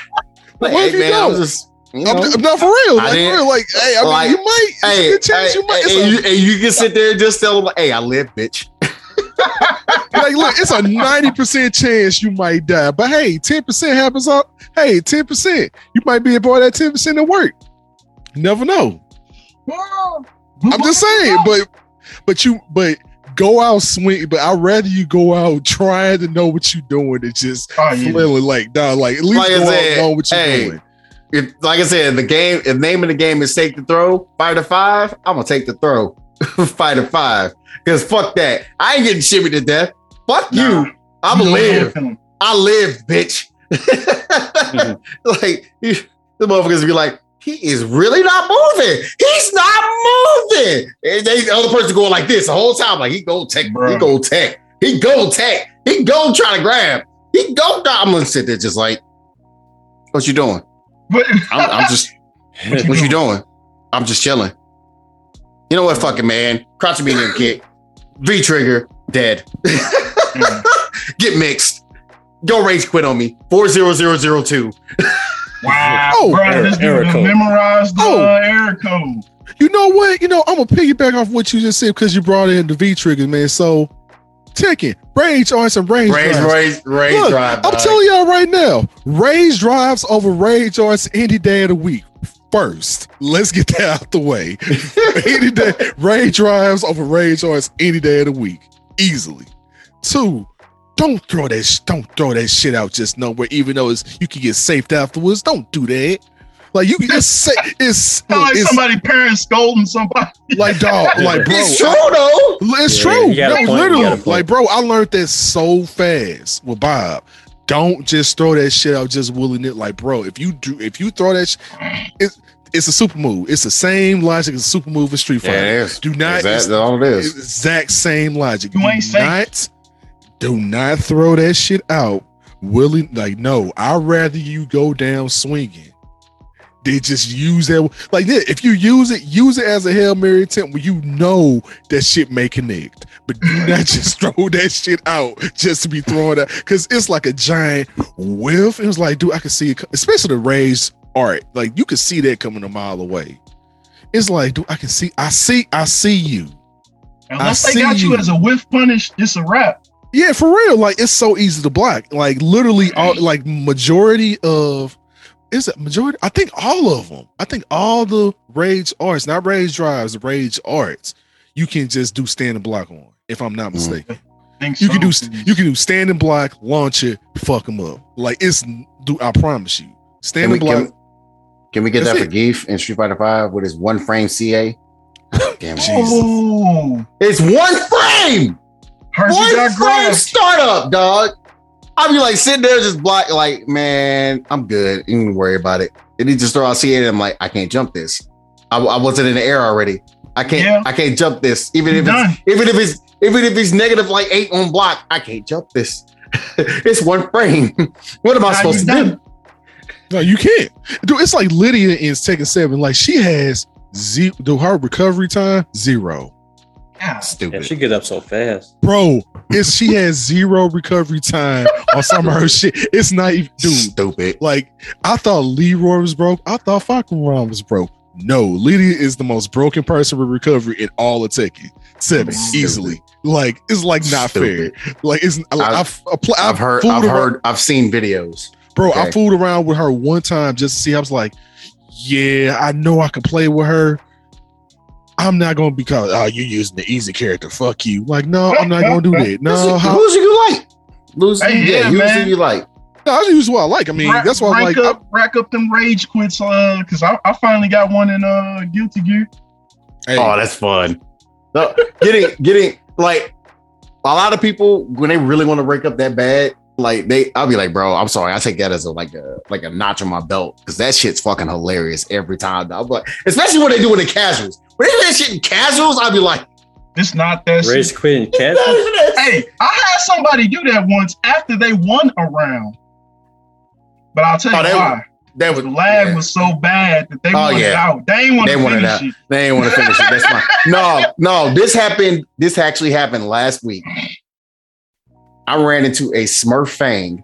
Like, What if hey, you man, don't? just you know, I'm, not for real. I Like, for real. Like, hey, I mean, like, you might. It's hey, a chance hey, you might. It's hey, a- you, and you can sit there and just tell them, hey, I live, bitch. like, look, it's a 90% chance you might die. But hey, 10% happens up. Hey, 10%. You might be a part of that 10% to work. You never know. I'm just saying, but but you but go out swing. But I'd rather you go out trying to know what you're doing than just Oh, yeah. flailing like dog. Like at least Like go said, out knowing what you're hey, doing. If, like I said, the game, if name of the game is take the throw, five to five, I'm gonna take the throw, five to five. Because fuck that. I ain't getting shimmy to death. Fuck Nah. you. I'm live. I live, bitch. Mm-hmm. like you, the motherfuckers be like, he is really not moving. He's not moving. And they the other person going like this the whole time, like he go tech, bro. he go tech, he go tech, he go try to grab, he go. I'm gonna sit there just like, what you doing? But I'm, I'm just, what you doing? I'm just chilling. You know what? Fucking man, crouch medium kick, V trigger, dead. Mm. Get mixed. Go rage quit on me. Four zero zero zero two. Wow, Oh, bro, error- this dude memorized the Oh. uh, error code. You know what? You know, I'm gonna piggyback off what you just said because you brought in the V triggers, man. So Tekken, rage on some rage. Rage, drives. rage, rage Look, drive. I'm dog. telling y'all right now, rage drives over rage arts any day of the week. First, let's get that out the way. any day, rage drives over rage arts any day of the week, easily. Two, don't throw that sh- don't throw that shit out just nowhere, even though it's you can get saved afterwards. Don't do that. Like you can just say it's, Sound like it's somebody parents scolding somebody. like dog, like bro. It's true I- though. it's Yeah, true. you got a No, point, you got a literally. Like, bro, I learned that so fast with Bob. Don't just throw that shit out just willing it. Like, bro, if you do, if you throw that, sh- it's it's a super move. It's the same logic as a super move in Street Yeah, Fighter. it is. Do not- That's that's all it is. Exact same logic. You do ain't safe. Do not throw that shit out willing. Like, no, I'd rather you go down swinging. They just use that. Like, yeah, if you use it, use it as a Hail Mary attempt where you know that shit may connect. But do not just throw that shit out just to be throwing out. Because it's like a giant whiff. It was like, dude, I can see it, especially the raised art. Like, you can see that coming a mile away. It's like, dude, I can see, I see, I see you. Unless I they got you you. as a whiff punish, it's a wrap. Yeah, for real. Like it's so easy to block. Like literally, all like majority of is it majority? I think all of them. I think all the rage arts, not rage drives, rage arts. You can just do stand and block on. If I'm not Mhm. mistaken, Think you so, can do you can do stand and block, launch it, fuck them up. Like it's do I promise you. Stand Can we, and block. can, can we get That's that for. Gief in Street Fighter Five with his one frame CA? Damn. Jesus. Oh, It's one frame. Hershey One got frame startup, dog. I'll be like sitting there just block, like, man, I'm good. You don't worry about it. And he just throw out CA and I'm like, I can't jump this. I, I wasn't in the air already. I can't Yeah. I can't jump this. Even if Done. it's even if it's even if it's negative like eight on block, I can't jump this. it's one frame. what am I Now supposed you to do? No, you can't. Dude, it's like Lidia in Tekken 7. Like she has zero do her recovery time, zero. Yeah. Yeah, Stupid. she get up so fast. Bro, it's she has zero recovery time on some of her shit. It's not even dude. Stupid. Like I thought Leroy was broke. I thought Falcon was broke. No, Lidia is the most broken person with recovery in all of Tekken. Seven Stupid. easily. Like it's like not Stupid. fair. Like it's I've, I've- I've, appl- I've heard fooled I've around- heard I've seen videos. bro. I fooled around with her one time just to see. I was like, yeah, I know I can play with her. I'm not gonna be called. Oh, you're using the easy character. Fuck you. Like, no, I'm not gonna do that. No, Who's- how, who's you like? Lose Hey, yeah, yeah, use man. who you like. no, I use what I like. I mean, Rack- that's why I'm rank like. up, rack up them rage quits, uh, because I, I finally got one in uh Guilty Gear. hey, Oh, that's fun. No, getting getting like a lot of people when they really want to break up that bad, like they I'll be like, bro, I'm sorry. I take that as a like a like a notch on my belt because that shit's fucking hilarious every time. I'm like, especially when they do it in casuals. When they do that shit in casuals, I'd be like, It's not that shit. Rage quit and "It's catch. not even that Hey, I had somebody do that once after they won a round. But I'll tell oh, you Oh, they- why. That was The lag yeah. was so bad that they Oh, wanted yeah. out. They ain't want to wanted finish out. it. They ain't want to finish it. That's fine. No, no, this happened. This actually happened last week. I ran into a Smurf Fang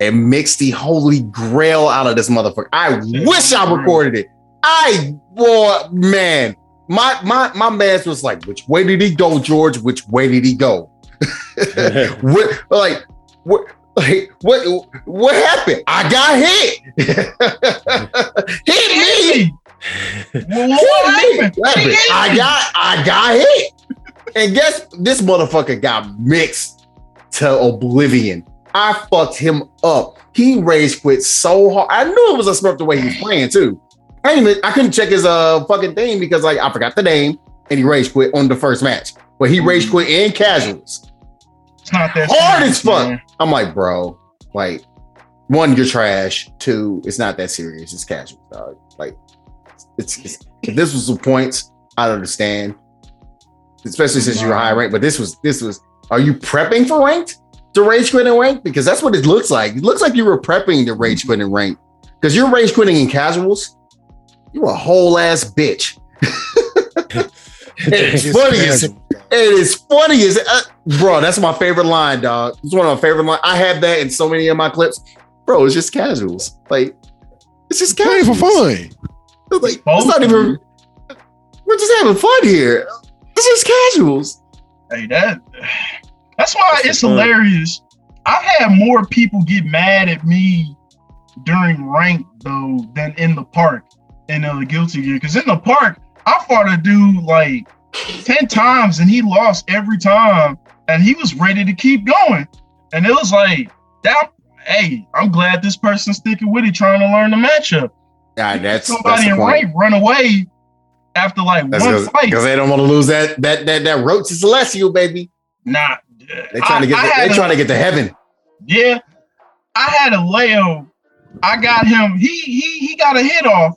and mixed the holy grail out of this motherfucker. I wish I recorded it. I boy, man, my my my man was like, which way did he go, George? Which way did he go? what like what like what what happened? I got hit. hit me. What? Happened? I got I got hit. And guess this motherfucker got mixed to oblivion. I fucked him up. He rage quit so hard. I knew it was a Smurf the way he was playing too. I even, I couldn't check his uh fucking thing because like I forgot the name and he rage quit on the first match. But he rage quit in casuals. It's not that Hard serious, as fuck. man. I'm like, bro, like one, you're trash. Two, it's not that serious. It's casual, dog. Like it's, it's if this was the points, I'd understand. Especially since you're high ranked. But this was this was are you prepping for ranked to rage quit and ranked? Because that's what it looks like. It looks like you were prepping to rage quit and ranked. Because you're rage quitting in casuals, you a whole ass bitch. it's funny as It is funny as uh, bro. That's my favorite line, dog. It's one of my favorite lines. I have that in so many of my clips, bro. It's just casuals. Like it's just Playing casuals. for fun. It's like it's not even. We're just having fun here. It's just casuals. Hey, that that's why That's it's fun. hilarious. I've had more people get mad at me during rank though than in the park in uh, Guilty Gear. Because in the park, I fought a dude like ten times and he lost every time, and he was ready to keep going. And it was like that. Hey, I'm glad this person's sticking with it, trying to learn the matchup. Yeah, that's Somebody that's in rank run away after like That's one fight. because they don't want to lose that that that that road to Celestial, baby. Nah, They trying to get the, they trying to get to heaven. Yeah, I had a Leo. I got him. He he he got a hit off,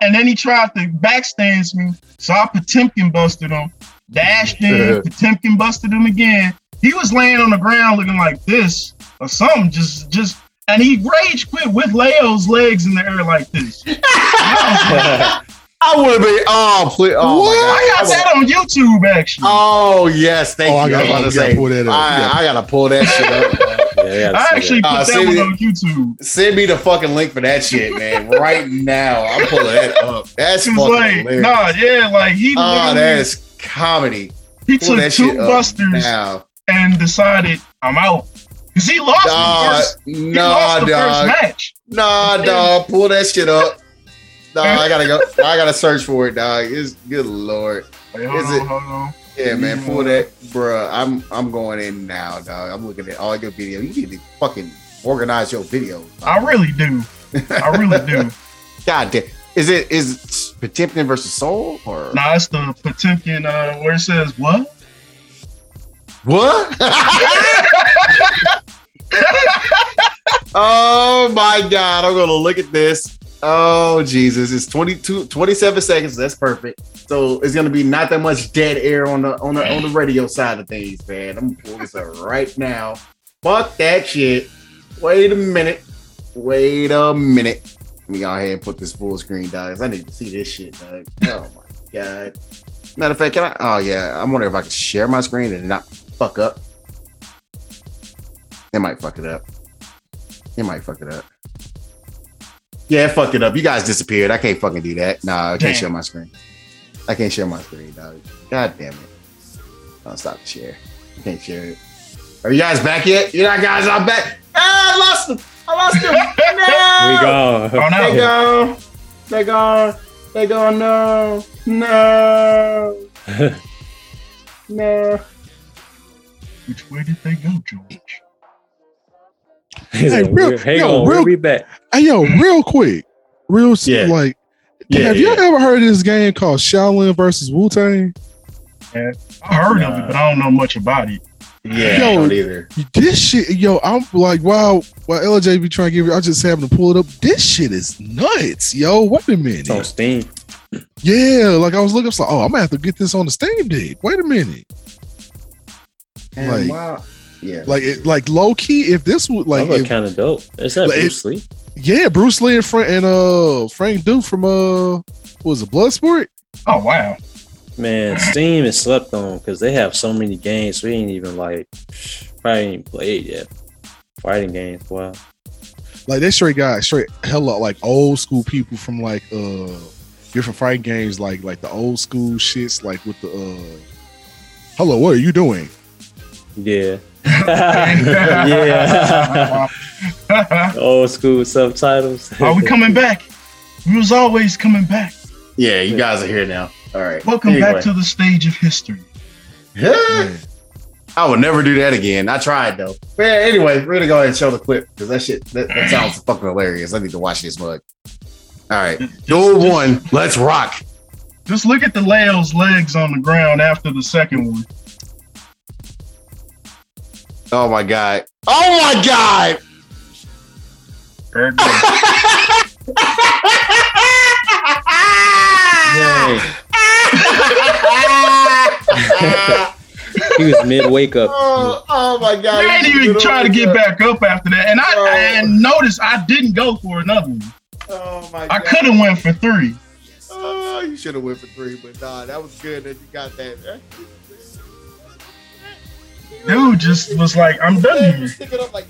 and then he tried to backstance me. So I Potemkin busted him. Dashed in, Potemkin busted him again. He was laying on the ground looking like this or something. Just just and he rage quit with Leo's legs in the air like this. I would have been. Oh, please. Oh, What? I got that on YouTube actually. Oh yes, thank Oh, I you. gotta- I, was about I to gotta say, pull that up. I, Yeah. I gotta pull that shit up. Yeah, I actually put Uh, that one me- on YouTube. Send me the fucking link for that shit, man. Right now, I'm pulling that up. That's He fucking was like, hilarious. nah, yeah, like he oh, literally- that is comedy. he Pull took that two busters now. and decided I'm out. Cause he lost the Nah, first, he nah, lost the dog. first match. Nah, dog. Pull that shit up. Nah, I gotta go. I gotta search for it, dog. It's good lord. Is on, it- hold on. Yeah, man. Pull that, bruh. I'm I'm going in now, dog. I'm looking at all your video. You need to fucking organize your videos. I really do. I really do. God damn. Is it is Potemkin versus Sol or Nah, it's the Potemkin uh, where it says what? what? oh my god, I'm gonna look at this. Oh Jesus, it's 22 27 seconds. That's perfect. So it's gonna be not that much dead air on the on the on the radio side of things, man. I'm gonna pull this up right now. Fuck that shit. Wait a minute. Wait a minute. Let me go ahead and put this full screen, guys. I need to see this shit, dog. Oh my god. Matter of fact, can I? Oh yeah, I'm wondering if I can share my screen and not fuck up. It might fuck it up. It might fuck it up. Yeah, fuck it up. You guys disappeared. I can't fucking do that. Nah, I can't Damn. share my screen. I can't share my screen, dog. God damn it. I'll stop the share. I can't share it. Are you guys back yet? You're not guys, I'm back. Ah, I lost them. I lost them. No. we go. Oh They no. gone. They gone. They gone. No. No. No. Which way did they go, George? He's Hey, like, real- "We're- yo, on, real- we'll be back. Hey, yo, real quick, real s- Yeah. like, Yeah, have yeah. you ever heard of this game called Shaolin versus Wu Tang? I heard of it, but I don't know much about it. Yeah, Yo. I don't either. This shit, yo, I'm like, wow, while LJ be trying to give you, I just having to pull it up. This shit is nuts, yo. Wait a It's on minute. Steam. Yeah, like I was looking, I was like, oh, I'm gonna have to get this on the Steam deck. Wait a minute. And Like- wow. Yeah. Like, it, like low key, if this would like, That kind of dope. Is that Like, Bruce Lee? yeah, Bruce Lee and Frank and uh Frank Dux from uh, what was it Bloodsport? Oh wow. Man, Steam is slept on because they have so many games. We ain't even like probably ain't played yet. Fighting games, wow. Like they straight guys, straight hella like old school people from like uh different fighting games, like like the old school shits, like with the uh hello, what are you doing? Yeah. yeah. Old school subtitles. Are we coming back? We was always coming back. Yeah, you guys are here now. All right. Welcome Anyway. back to the stage of history. Man. I would never do that again. I tried though. But yeah, anyway, we're gonna go ahead and show the clip because that shit that, that sounds fucking hilarious. I need to watch this mug. All right, duel one. Let's rock. Just look at the Leo's legs on the ground after the second one. Oh my god. Oh my god. There it goes. He was mid wake up. oh, oh my god. I didn't even try to get back up after that, and I Oh. and notice I didn't go for another one. Oh my god. I could have went for three. Oh, you should have went for three, but nah, that was good that you got that. Dude just was like, I'm done here. Stick like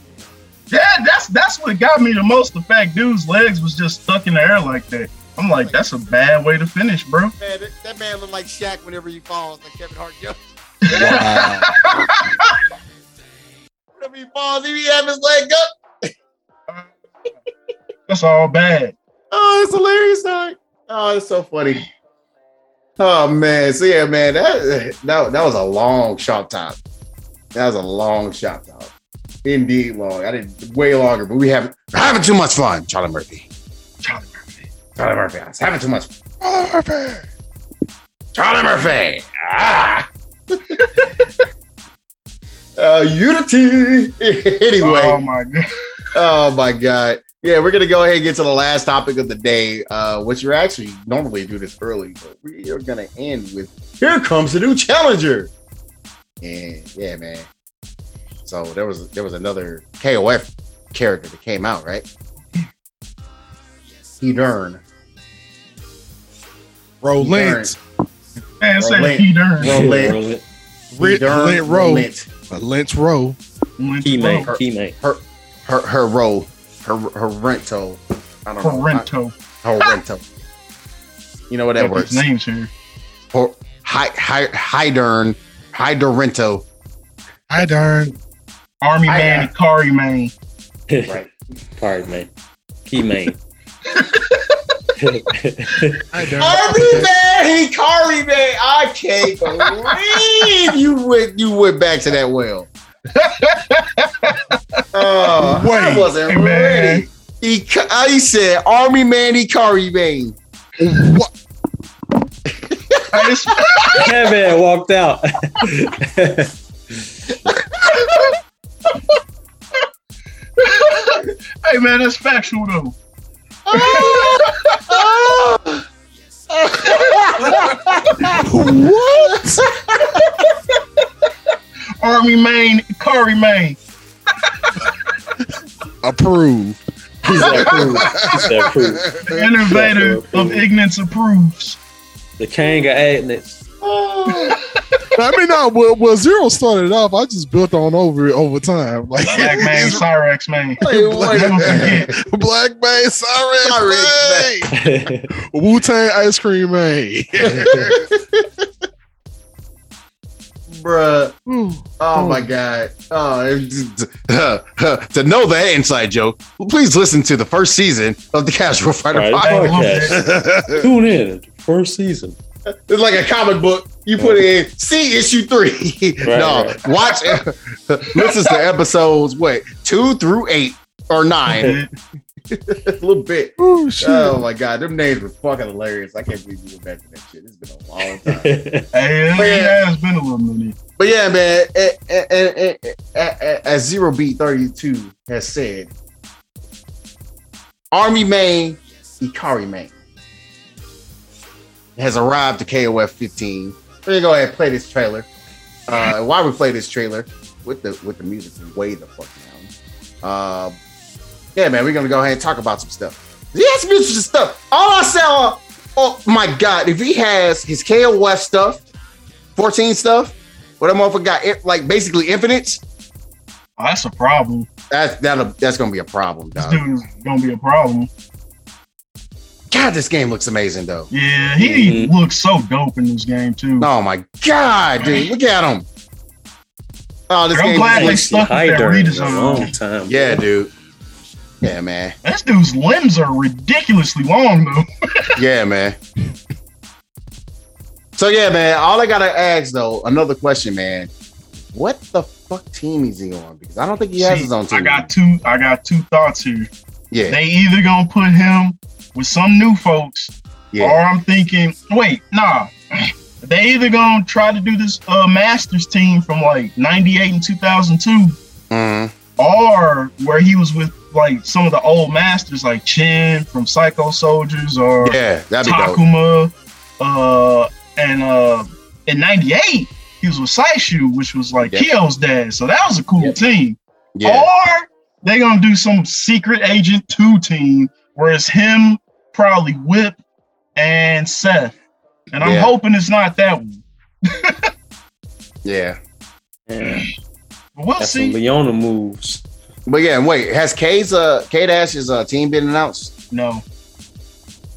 Yeah, that's that's what got me the most. The fact dude's legs was just stuck in the air like that. I'm like, that's a bad way to finish, bro. Man, that, that man looked like Shaq whenever he falls, like Kevin Hart jumps. wow. Whenever he falls, he have his leg up. That's all bad. Oh, it's hilarious, dog. Oh, it's so funny. Oh man, so yeah, man, that that, that was a long shot top. That was a long shot top. Indeed, long. I did way longer, but we have we're having too much fun. Charlie Murphy. Charlie Murphy. Charlie Murphy. I was having too much. Charlie Murphy. Charlie Murphy. Ah. uh, Unity. anyway. Oh my god. Oh my god. Yeah, we're gonna go ahead and get to the last topic of the day, uh, which we're actually normally do this early, but we are gonna end with here comes the new challenger. And yeah, man. So there was there was another KOF character that came out, right? Heidern. Roland. Man, say Roland. he darn. Roland. Roland. Rit- Hedern Lint Row. Roland. A Lynch Row. Key man. Her- Key man. Her her her row. Her her rento. I don't know. Parento. Her rento. You know what that Got works. these names here. Or Hy- Hy- Hydern, Hydorento. Hi, darn. Army I- man, Ikari man. Right. Card man. Key man. Hi. Army man, Hikari man. I can't believe you went you went back to that well. Oh, I wasn't man. ready. He, I said Army man, Hikari man. What? Hey, it's- that man walked out. hey man, that's factual though. what? Army main, Ikari main. Approved. He's that proof. He's that proof. The innovator of ignorance approves. The king of Agnes. I mean, no, well, well, Zero started off. I just built on over it over time. Like Black man, Cyrex man. Wait, wait. Black man, Cyrex sorry, Wu Tang ice cream man. Bruh. Oh my god. Oh, it- to know that inside joke, please listen to the first season of the Casual Fighter Right, Podcast. podcast. Tune in. First season. It's like a comic book. You put it in see issue three. Right, no, right. watch listen to episodes what two through eight or nine. a little bit. oh! Oh my god, them names were fucking hilarious. I can't believe you went back to that shit. It's been a long time. Hey, it's been a little minute. But yeah, man, as Zero B thirty two has said, Army main, Ikari main has arrived to KOF 15. We're gonna go ahead and play this trailer. Uh, and while we play this trailer with the with the music way the fuck down. Um, yeah, man, we're gonna go ahead and talk about some stuff. He has some interesting stuff. All I saw, oh my god, if he has his KOF stuff, 14 stuff, what that motherfucker got it, like basically infinite. Oh, that's a problem. That's that'll that's gonna be a problem, dog. dude is gonna be a problem. God, this game looks amazing though. Yeah, he Mhm. looks so dope in this game too. Oh my god, dude, look at him. Oh, this I'm game. glad they is- stuck with that Hyder in a long time. yeah, dude. Yeah, man. This dude's limbs are ridiculously long though. Yeah, man. So yeah, man. All I gotta ask though, another question, man. What the fuck team is he on? Because I don't think he has See, his own team. I got two. I got two thoughts here. yeah, They either gonna put him with some new folks, or I'm thinking, wait, nah. They either gonna try to do this uh, Masters team from like '98 and 2002, Mhm. or where he was with like some of the old masters like Chin from Psycho Soldiers or yeah. That'd be dope. Takuma. Uh, and uh, in '98 he was with Saishu, which was like Yeah. Kyo's dad. So that was a cool Yeah. team. Yeah, Or they gonna do some secret agent two team where it's him, probably Whip, and Seth. And I'm Yeah. hoping it's not that one. yeah. Yeah. But we'll That's see. Leona moves. But yeah, wait, has K's uh K Dash's uh team been announced? No,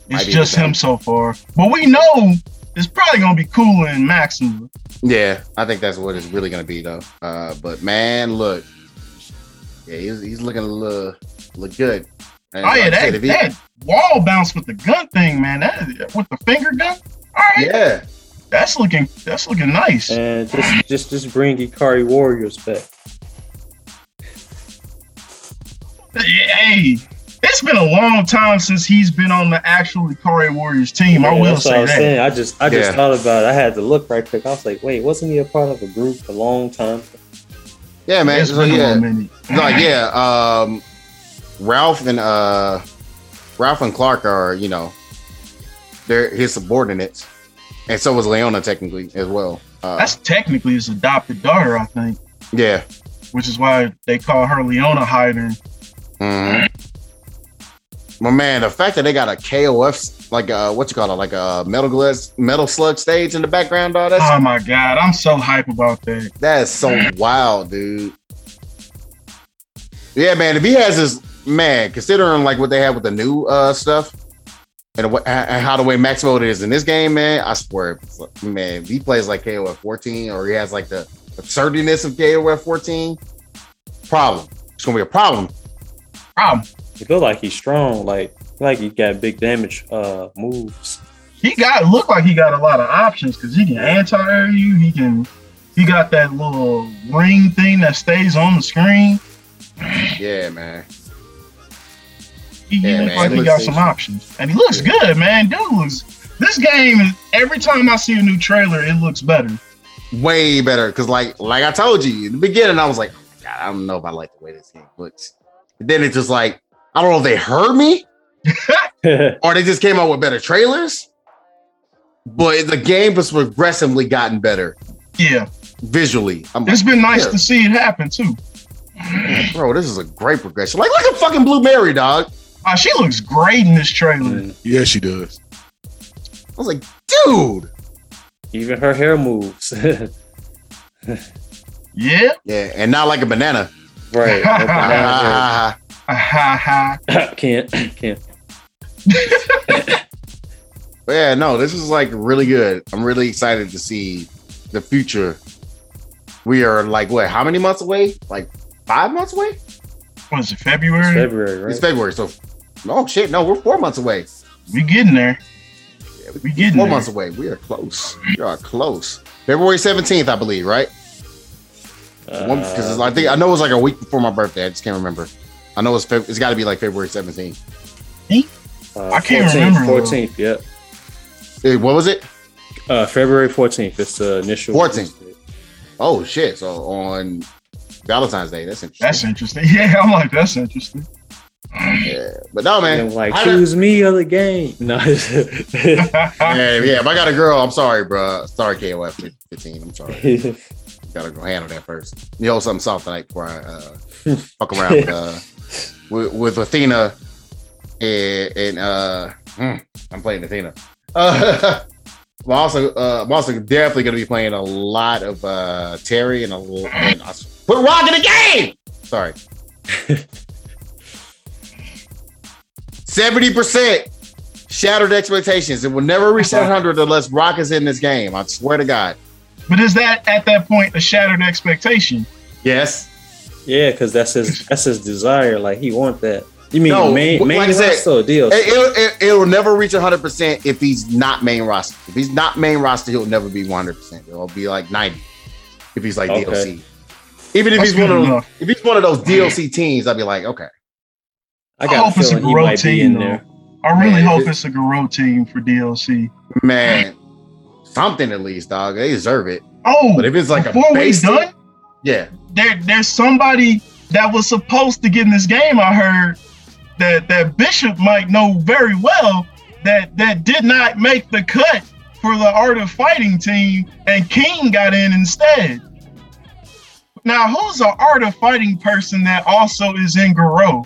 it's be just him so far. But we know it's probably gonna be Kula and Maxima. Yeah, I think that's what it's really gonna be though. Uh, but man, look, yeah, he's, he's looking a little look good. And Oh yeah, like I said, that, he- that wall bounce with the gun thing, man. That with the finger gun. All right, yeah, that's looking that's looking nice. And just just just bring Ikari Warriors back. Hey, it's been a long time since he's been on the actual Ikari Warriors team. I will that's what I say was that. saying. I just I just Yeah. thought about it. I had to look right quick. I was like, wait, wasn't he a part of a group a long time? yeah, man. It's So, been yeah, little minute. like yeah, um, Ralph and uh, Ralph and Clark are you know, they're his subordinates, and so was Leona technically as well. Uh, That's technically his adopted daughter, I think, yeah. which is why they call her Leona Heidern. Mhm. My man, the fact that they got a KOF, like uh, what you call it, like a metal glass, metal slug stage in the background, dog. That's Oh my god, I'm so hype about that. That is so wild, dude. Yeah, man. If he has this, man, considering like what they have with the new uh stuff and, what, and how the way Max Mode is in this game, man, I swear, man, if he plays like KOF 14 or he has like the absurdiness of KOF 14, problem. It's gonna be a problem. Problem. He feel like he's strong. Like like he got big damage uh moves. He got look like he got a lot of options because he can anti-air you. He can. He got that little ring thing that stays on the screen. Yeah, man. He, he Yeah, look man, like he got some options, and he looks good, man. Dude looks. This game is every time I see a new trailer, it looks better. Way better because, like, like I told you in the beginning, I was like, "Oh God, I don't know if I like the way this game looks. But then it's just like, I don't know if they heard me or they just came out with better trailers. But the game has progressively gotten better Yeah, visually. I'm like, it's been nice Yeah. to see it happen too. bro, this is a great progression. Like, look at fucking Blue Mary, dog. Uh, she looks great in this trailer. Mm. Yeah, she does. I was like, dude. Even her hair moves. Yeah, Yeah, and not like a banana. right. No banana ha ha. hair. can't can't. but yeah, no, this is like really good. I'm really excited to see the future. We are like what? How many months away? Like five months away? What is it? It's February? February, right? It's February, so oh shit, no, we're four months away. We getting there. Yeah, We getting four there. months away. We are close. We are close. February 17th, I believe, right? Because Uh, I think I know it was like a week before my birthday. I just can't remember. I know it's Feb- it's got to be like February 17th. uh, I can't 14th, remember, though. 14th, yeah. Eh, what was it? Uh, February 14th. It's the initial. 14th. Oh shit! So on Valentine's Day, that's interesting. That's interesting. Yeah, I'm like, that's interesting. Yeah, but no, man. And like, choose me or the game. No. yeah, yeah. If I got a girl, I'm sorry, bro. Sorry, KOF 15. I'm sorry. Gotta go handle that first. You know something soft tonight before I uh, fuck around with, uh, with with Athena and, and uh, hmm, I'm playing Athena. Uh, I'm also uh, I'm also definitely gonna be playing a lot of uh, Terry and a little and I put Rock in the game. Sorry. Seventy percent shattered expectations. It will never reach that hundred unless Rock is in this game. I swear to God. But is that at that point a shattered expectation? Yes. yeah, because that's his that's his desire. Like he want that. You mean No, main like main I said, roster or DLC? It, it'll, it, it'll never reach 100% if he's not main roster. If he's not main roster, he'll never be 100%. It'll be like 90 if he's like Okay. DLC. Even if That's he's one of those, if he's one of those DLC teams, I'd be like, okay. I I got a hope it's a feeling he Garou might be team, in there. I really Man, hope it- it's a Garou team for DLC. Man, something at least, dog. They deserve it. Oh, But if it's like a before we base done, yeah. there there's somebody that was supposed to get in this game. I heard that that Bishop might know very well that that did not make the cut for the Art of Fighting team, and King got in instead. Now, who's an Art of Fighting person that also is in Garou?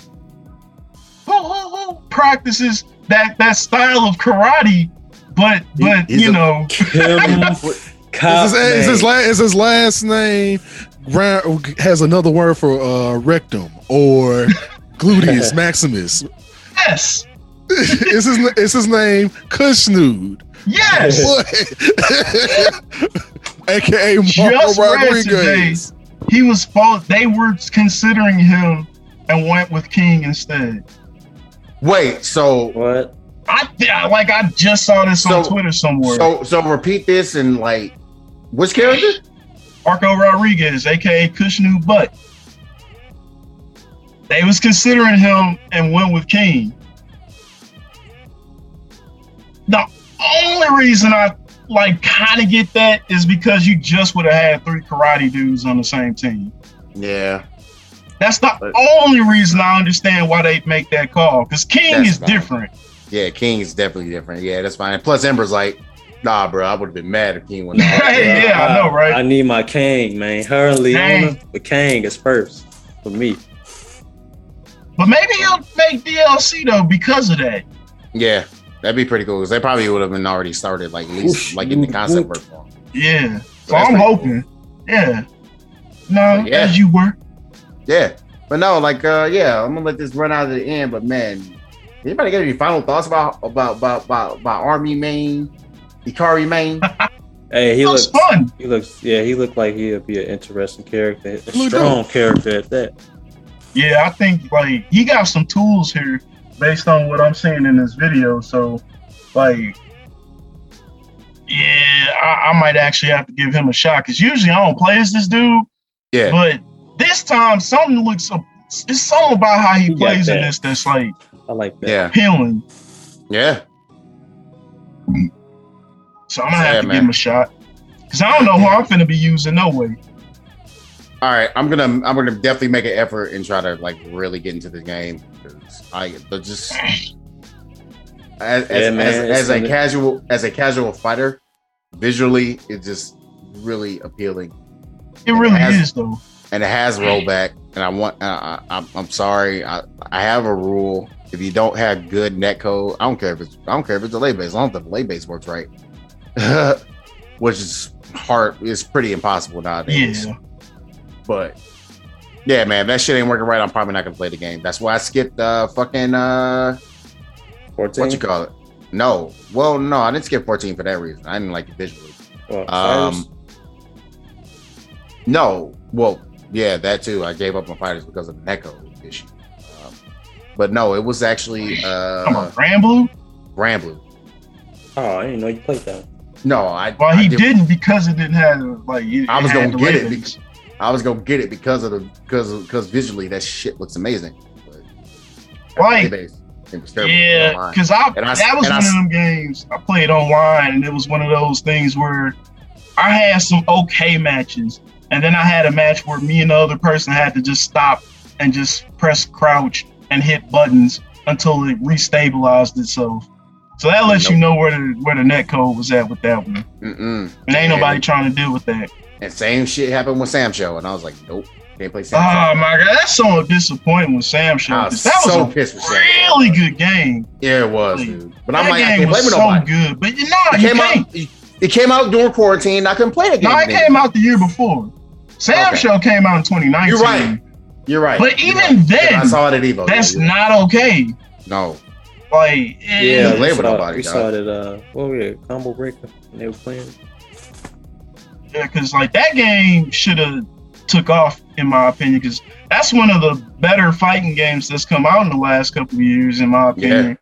Who, who, who practices that that style of karate? But He- but he's you know, Kim Is his, is, his la- is his last name round has another word for uh, rectum or gluteus maximus. Yes. is his is his name Khushnood? Yes. AKA Marco Just read Rodriguez. He was supposed they were considering him and went with King instead. Wait, so What? I yeah, like I just saw this on Twitter somewhere. so so repeat this and like which character? Marco Rodriguez, aka Khushnood Butt. They was considering him and went with King. The only reason I like kind of get that is because you just would have had three karate dudes on the same team. Yeah. That's the But- only reason I understand why they make that call. Because King is fine. different. Yeah, King is definitely different. Yeah, that's fine. Plus Ember's like, nah, bro, I would have been mad if King went out. Hey, yeah, I know, right? I need my Kang, man. Her and Leona, but Kang is first for me. But maybe he'll make DLC though because of that. Yeah, that'd be pretty cool because they probably would have been already started, like at least like in the concept work for 'em. Yeah. So That's I'm pretty hoping. Yeah. No, Yeah. as you were. Yeah, but no, like, uh, yeah, I'm gonna let this run out of the end. But man, anybody got any final thoughts about about about about, about Army main, Ikari main? Hey, he It looks fun. He looks, yeah, he looked like he'd be an interesting character, a Look strong character at that. Yeah, I think like he got some tools here based on what I'm seeing in this video. So, like, yeah, I, I might actually have to give him a shot because usually I don't play as this dude, Yeah, but this time something looks. It's something about how he He plays in this that's like I like that. yeah, appealing. yeah. So I'm gonna Yeah, have to man. give him a shot because I don't know who I'm gonna be using no way. All right, I'm gonna I'm gonna definitely make an effort and try to like really get into the game because I the just as, Yeah, as, man, as, as a casual as a casual fighter, visually it's just really appealing. It It really has- is though. And it has rollback. And I want, uh, I, I'm, I'm sorry, I, I have a rule. If you don't have good net code, I don't care if it's, I don't care if it's delay base. As long as the delay base works right, which is hard. It's pretty impossible nowadays. Yeah. But yeah, man, if that shit ain't working right. I'm probably not gonna play the game. That's why I skipped uh fucking uh 14. what you call it. No, well, no, I didn't skip 14 for that reason. I didn't like it visually. Well, Um, no, well, yeah, that too. I gave up on fighters because of the net code issue. Um, but no, it was actually Come on, uh, Ramblin'? Ramblin'. oh, I didn't know you played that. No, I. Well, I he did- didn't because it didn't have like. It, I was gonna get it because I was gonna get it because of the because because visually that shit looks amazing. But Like, Delay base, it was terrible Yeah, because I, I- that was one I- of them games I played online, and it was one of those things where I had some okay matches, and then I had a match where me and the other person had to just stop and just press crouch and hit buttons until it restabilized itself. So that lets you know where the where the net code was at with that one, Mm-mm. and ain't nobody trying to deal with that. And same shit happened with SamSho, and I was like, nope, can't play Sam Oh Show. my god, that's so disappointing with SamSho. I was that was so a pissed with Sam really good game. Yeah, it was, Like, dude. But I'm like, I can't was blame so nobody. good, but you know It you came can't. out. It came out during quarantine. I couldn't play the game. No, it came out the year before. Sam Okay. Show came out in 2019. You're right. You're right. But You're even right. then, I saw it at Evo. That's Yeah, not okay. no. Like, Yeah, Yeah, we label saw, nobody, we dog. saw that. Uh, what was it? Combo Breaker. When they were playing. Yeah, because like that game should have took off in my opinion. Because that's one of the better fighting games that's come out in the last couple of years, in my opinion. Yeah.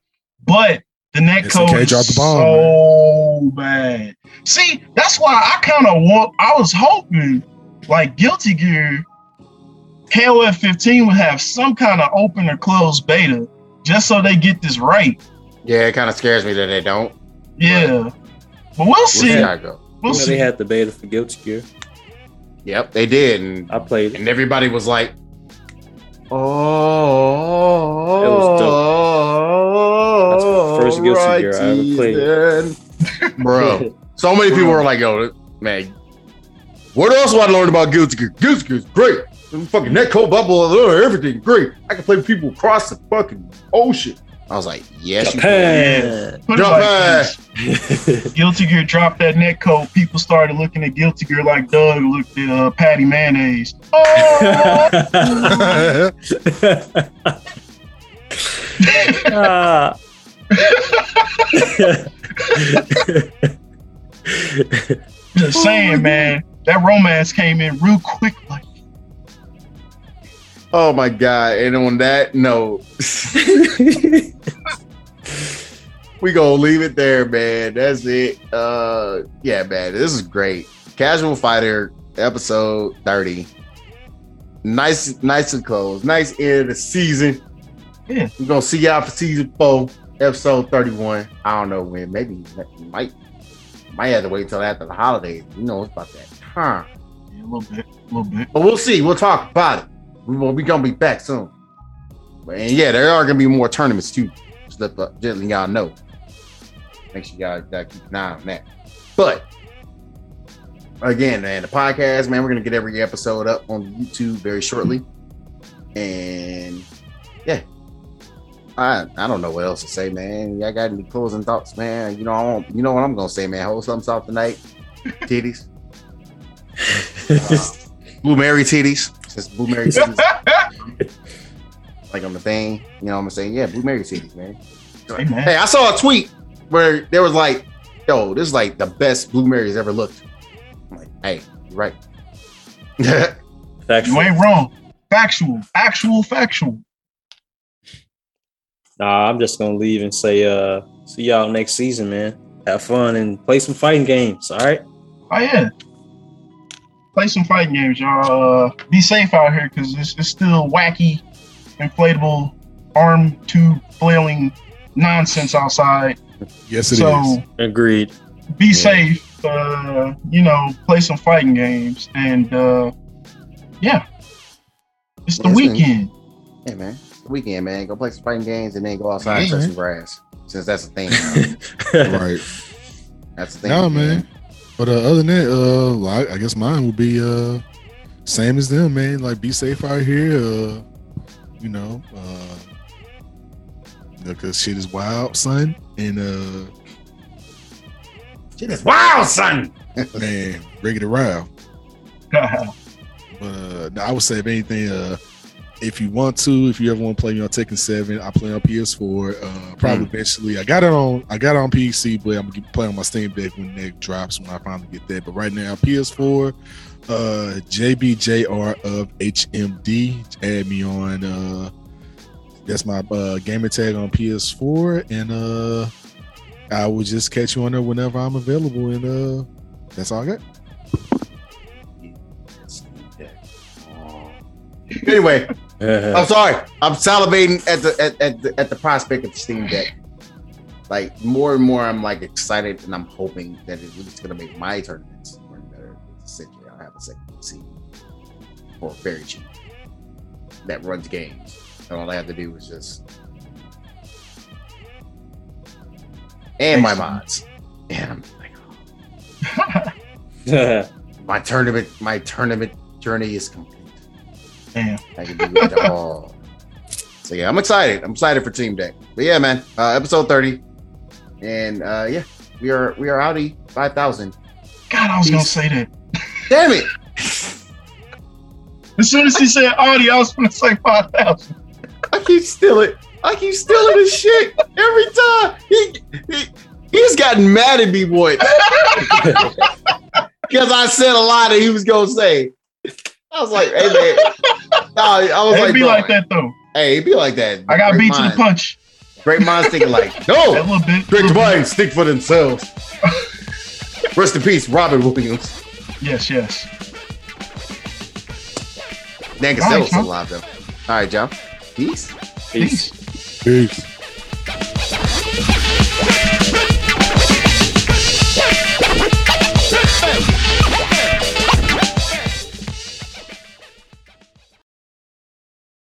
But the net SNK code is the bomb, so bad. See, that's why I kind of want. I was hoping like Guilty Gear, KOF 15 would have some kind of open or closed beta, just so they get this right. Yeah, it kind of scares me that they don't. Yeah, but we'll We'll see. see how it go. We'll you know, see. they had the beta for Guilty Gear. Yep, they did, and I played and everybody was like, "Oh, It was dope. That's the first Guilty Gear I ever played. played." Bro, so many people were like, "Yo, man, what else do I learn about Guilty Gear? Guilty Gear is great. The fucking netcode bubble, uh, everything great. I can play with people across the fucking ocean. I was like, yes, you Japan. Put it Drop like. Guilty Gear dropped that net code. People started looking at Guilty Gear like Doug looked at uh, Patty Mayonnaise. Oh, Ah. just saying, man. That romance came in real quick. Like, Oh my god! And on that note, we gonna leave it there, man. That's it. Uh, yeah, man, this is great. Casual Fighter episode thirty. Nice, nice and close. Nice end of the season. Yeah. we're gonna see y'all for season four, episode thirty-one. I don't know when. Maybe might might have to wait till after the holidays. You know, it's about that time. yeah, a little bit, a little bit. But we'll see. We'll talk about it. We will be gonna be back soon. But and yeah, there are gonna be more tournaments too. Just let, the- just letting y'all know. Make sure y'all gotta keep an eye on that. But again, man, the podcast, man, we're gonna get every episode up on YouTube very shortly. And yeah. I I don't know what else to say, man. Y'all got any closing thoughts, man? You know, I don't, you know what I'm gonna say, man. Hold something soft tonight. Titties. Blue Mary titties. Just Blue Mary titties. like on the thing. You know what I'm saying? Yeah, Blue Mary titties, man. Hey, man. Hey, I saw a tweet where there was like, yo, this is like the best Blue Mary's ever looked. I'm like, hey, you're right. Factual. You ain't wrong. Factual, actual, factual. Nah, I'm just gonna leave and say, uh, see y'all next season, man. Have fun and play some fighting games. All right. Oh yeah. Play some fighting games, y'all. Uh, be safe out here because it's, it's still wacky, inflatable, arm tube flailing nonsense outside. Yes, it is. so Agreed. be Yeah. safe. Uh, you know, play some fighting games, and uh, yeah, it's the Yes, man. weekend. hey, man. the Weekend, man. Go play some fighting games and then go outside and touch man. some grass. Since that's the thing. right. That's the thing. Nah, man. But uh, other than that, uh, well, I, I guess mine would be uh, same as them, man. Like, be safe out here. Uh, you know, uh, because shit is wild, son. And uh, Shit is wild, son. man, break it around. But uh, I would say, if anything, uh, if you want to, if you ever want to play me on Tekken Seven, I play on PS4. Uh, probably eventually. I got it on. I got it on PC, but I'm gonna play on my Steam Deck when that drops when I finally get that. But right now, PS4. Uh, JBJR of HMD. Add me on. Uh, that's my uh, gamer tag on PS4, and uh, I will just catch you on there whenever I'm available. And uh, that's all I got. Anyway, Uh-huh. I'm sorry. I'm salivating at the at, at the at the prospect of the Steam Deck. Like more and more, I'm like excited, and I'm hoping that it- it's gonna make my tournaments run better. Essentially, I'll have a second PC for very cheap that runs games, and all I have to do is just and my mods. And I'm like, oh, my tournament, my tournament journey is complete. Damn. I can do it all. So yeah, I'm excited. I'm excited for Steam Deck. But yeah, man, uh, episode 30, and uh, yeah, we are we are Audi 5000. God, I was gonna say that. Damn it! As soon as he said audio, I was gonna say five thousand. I keep stealing. I keep stealing his shit every time. He, he he's gotten mad at me, boy, because I said a lot that he was gonna say. I was like, hey man, nah, I was it'd like, be like that though. Hey, it'd be like that. I got beat mind. to the punch. Great minds think alike. No, great minds think for themselves. Rest in peace, Robin Williams. Yes, yes. Dan right, alive though. All right, Joe. Peace. Peace. Peace. Peace. Peace.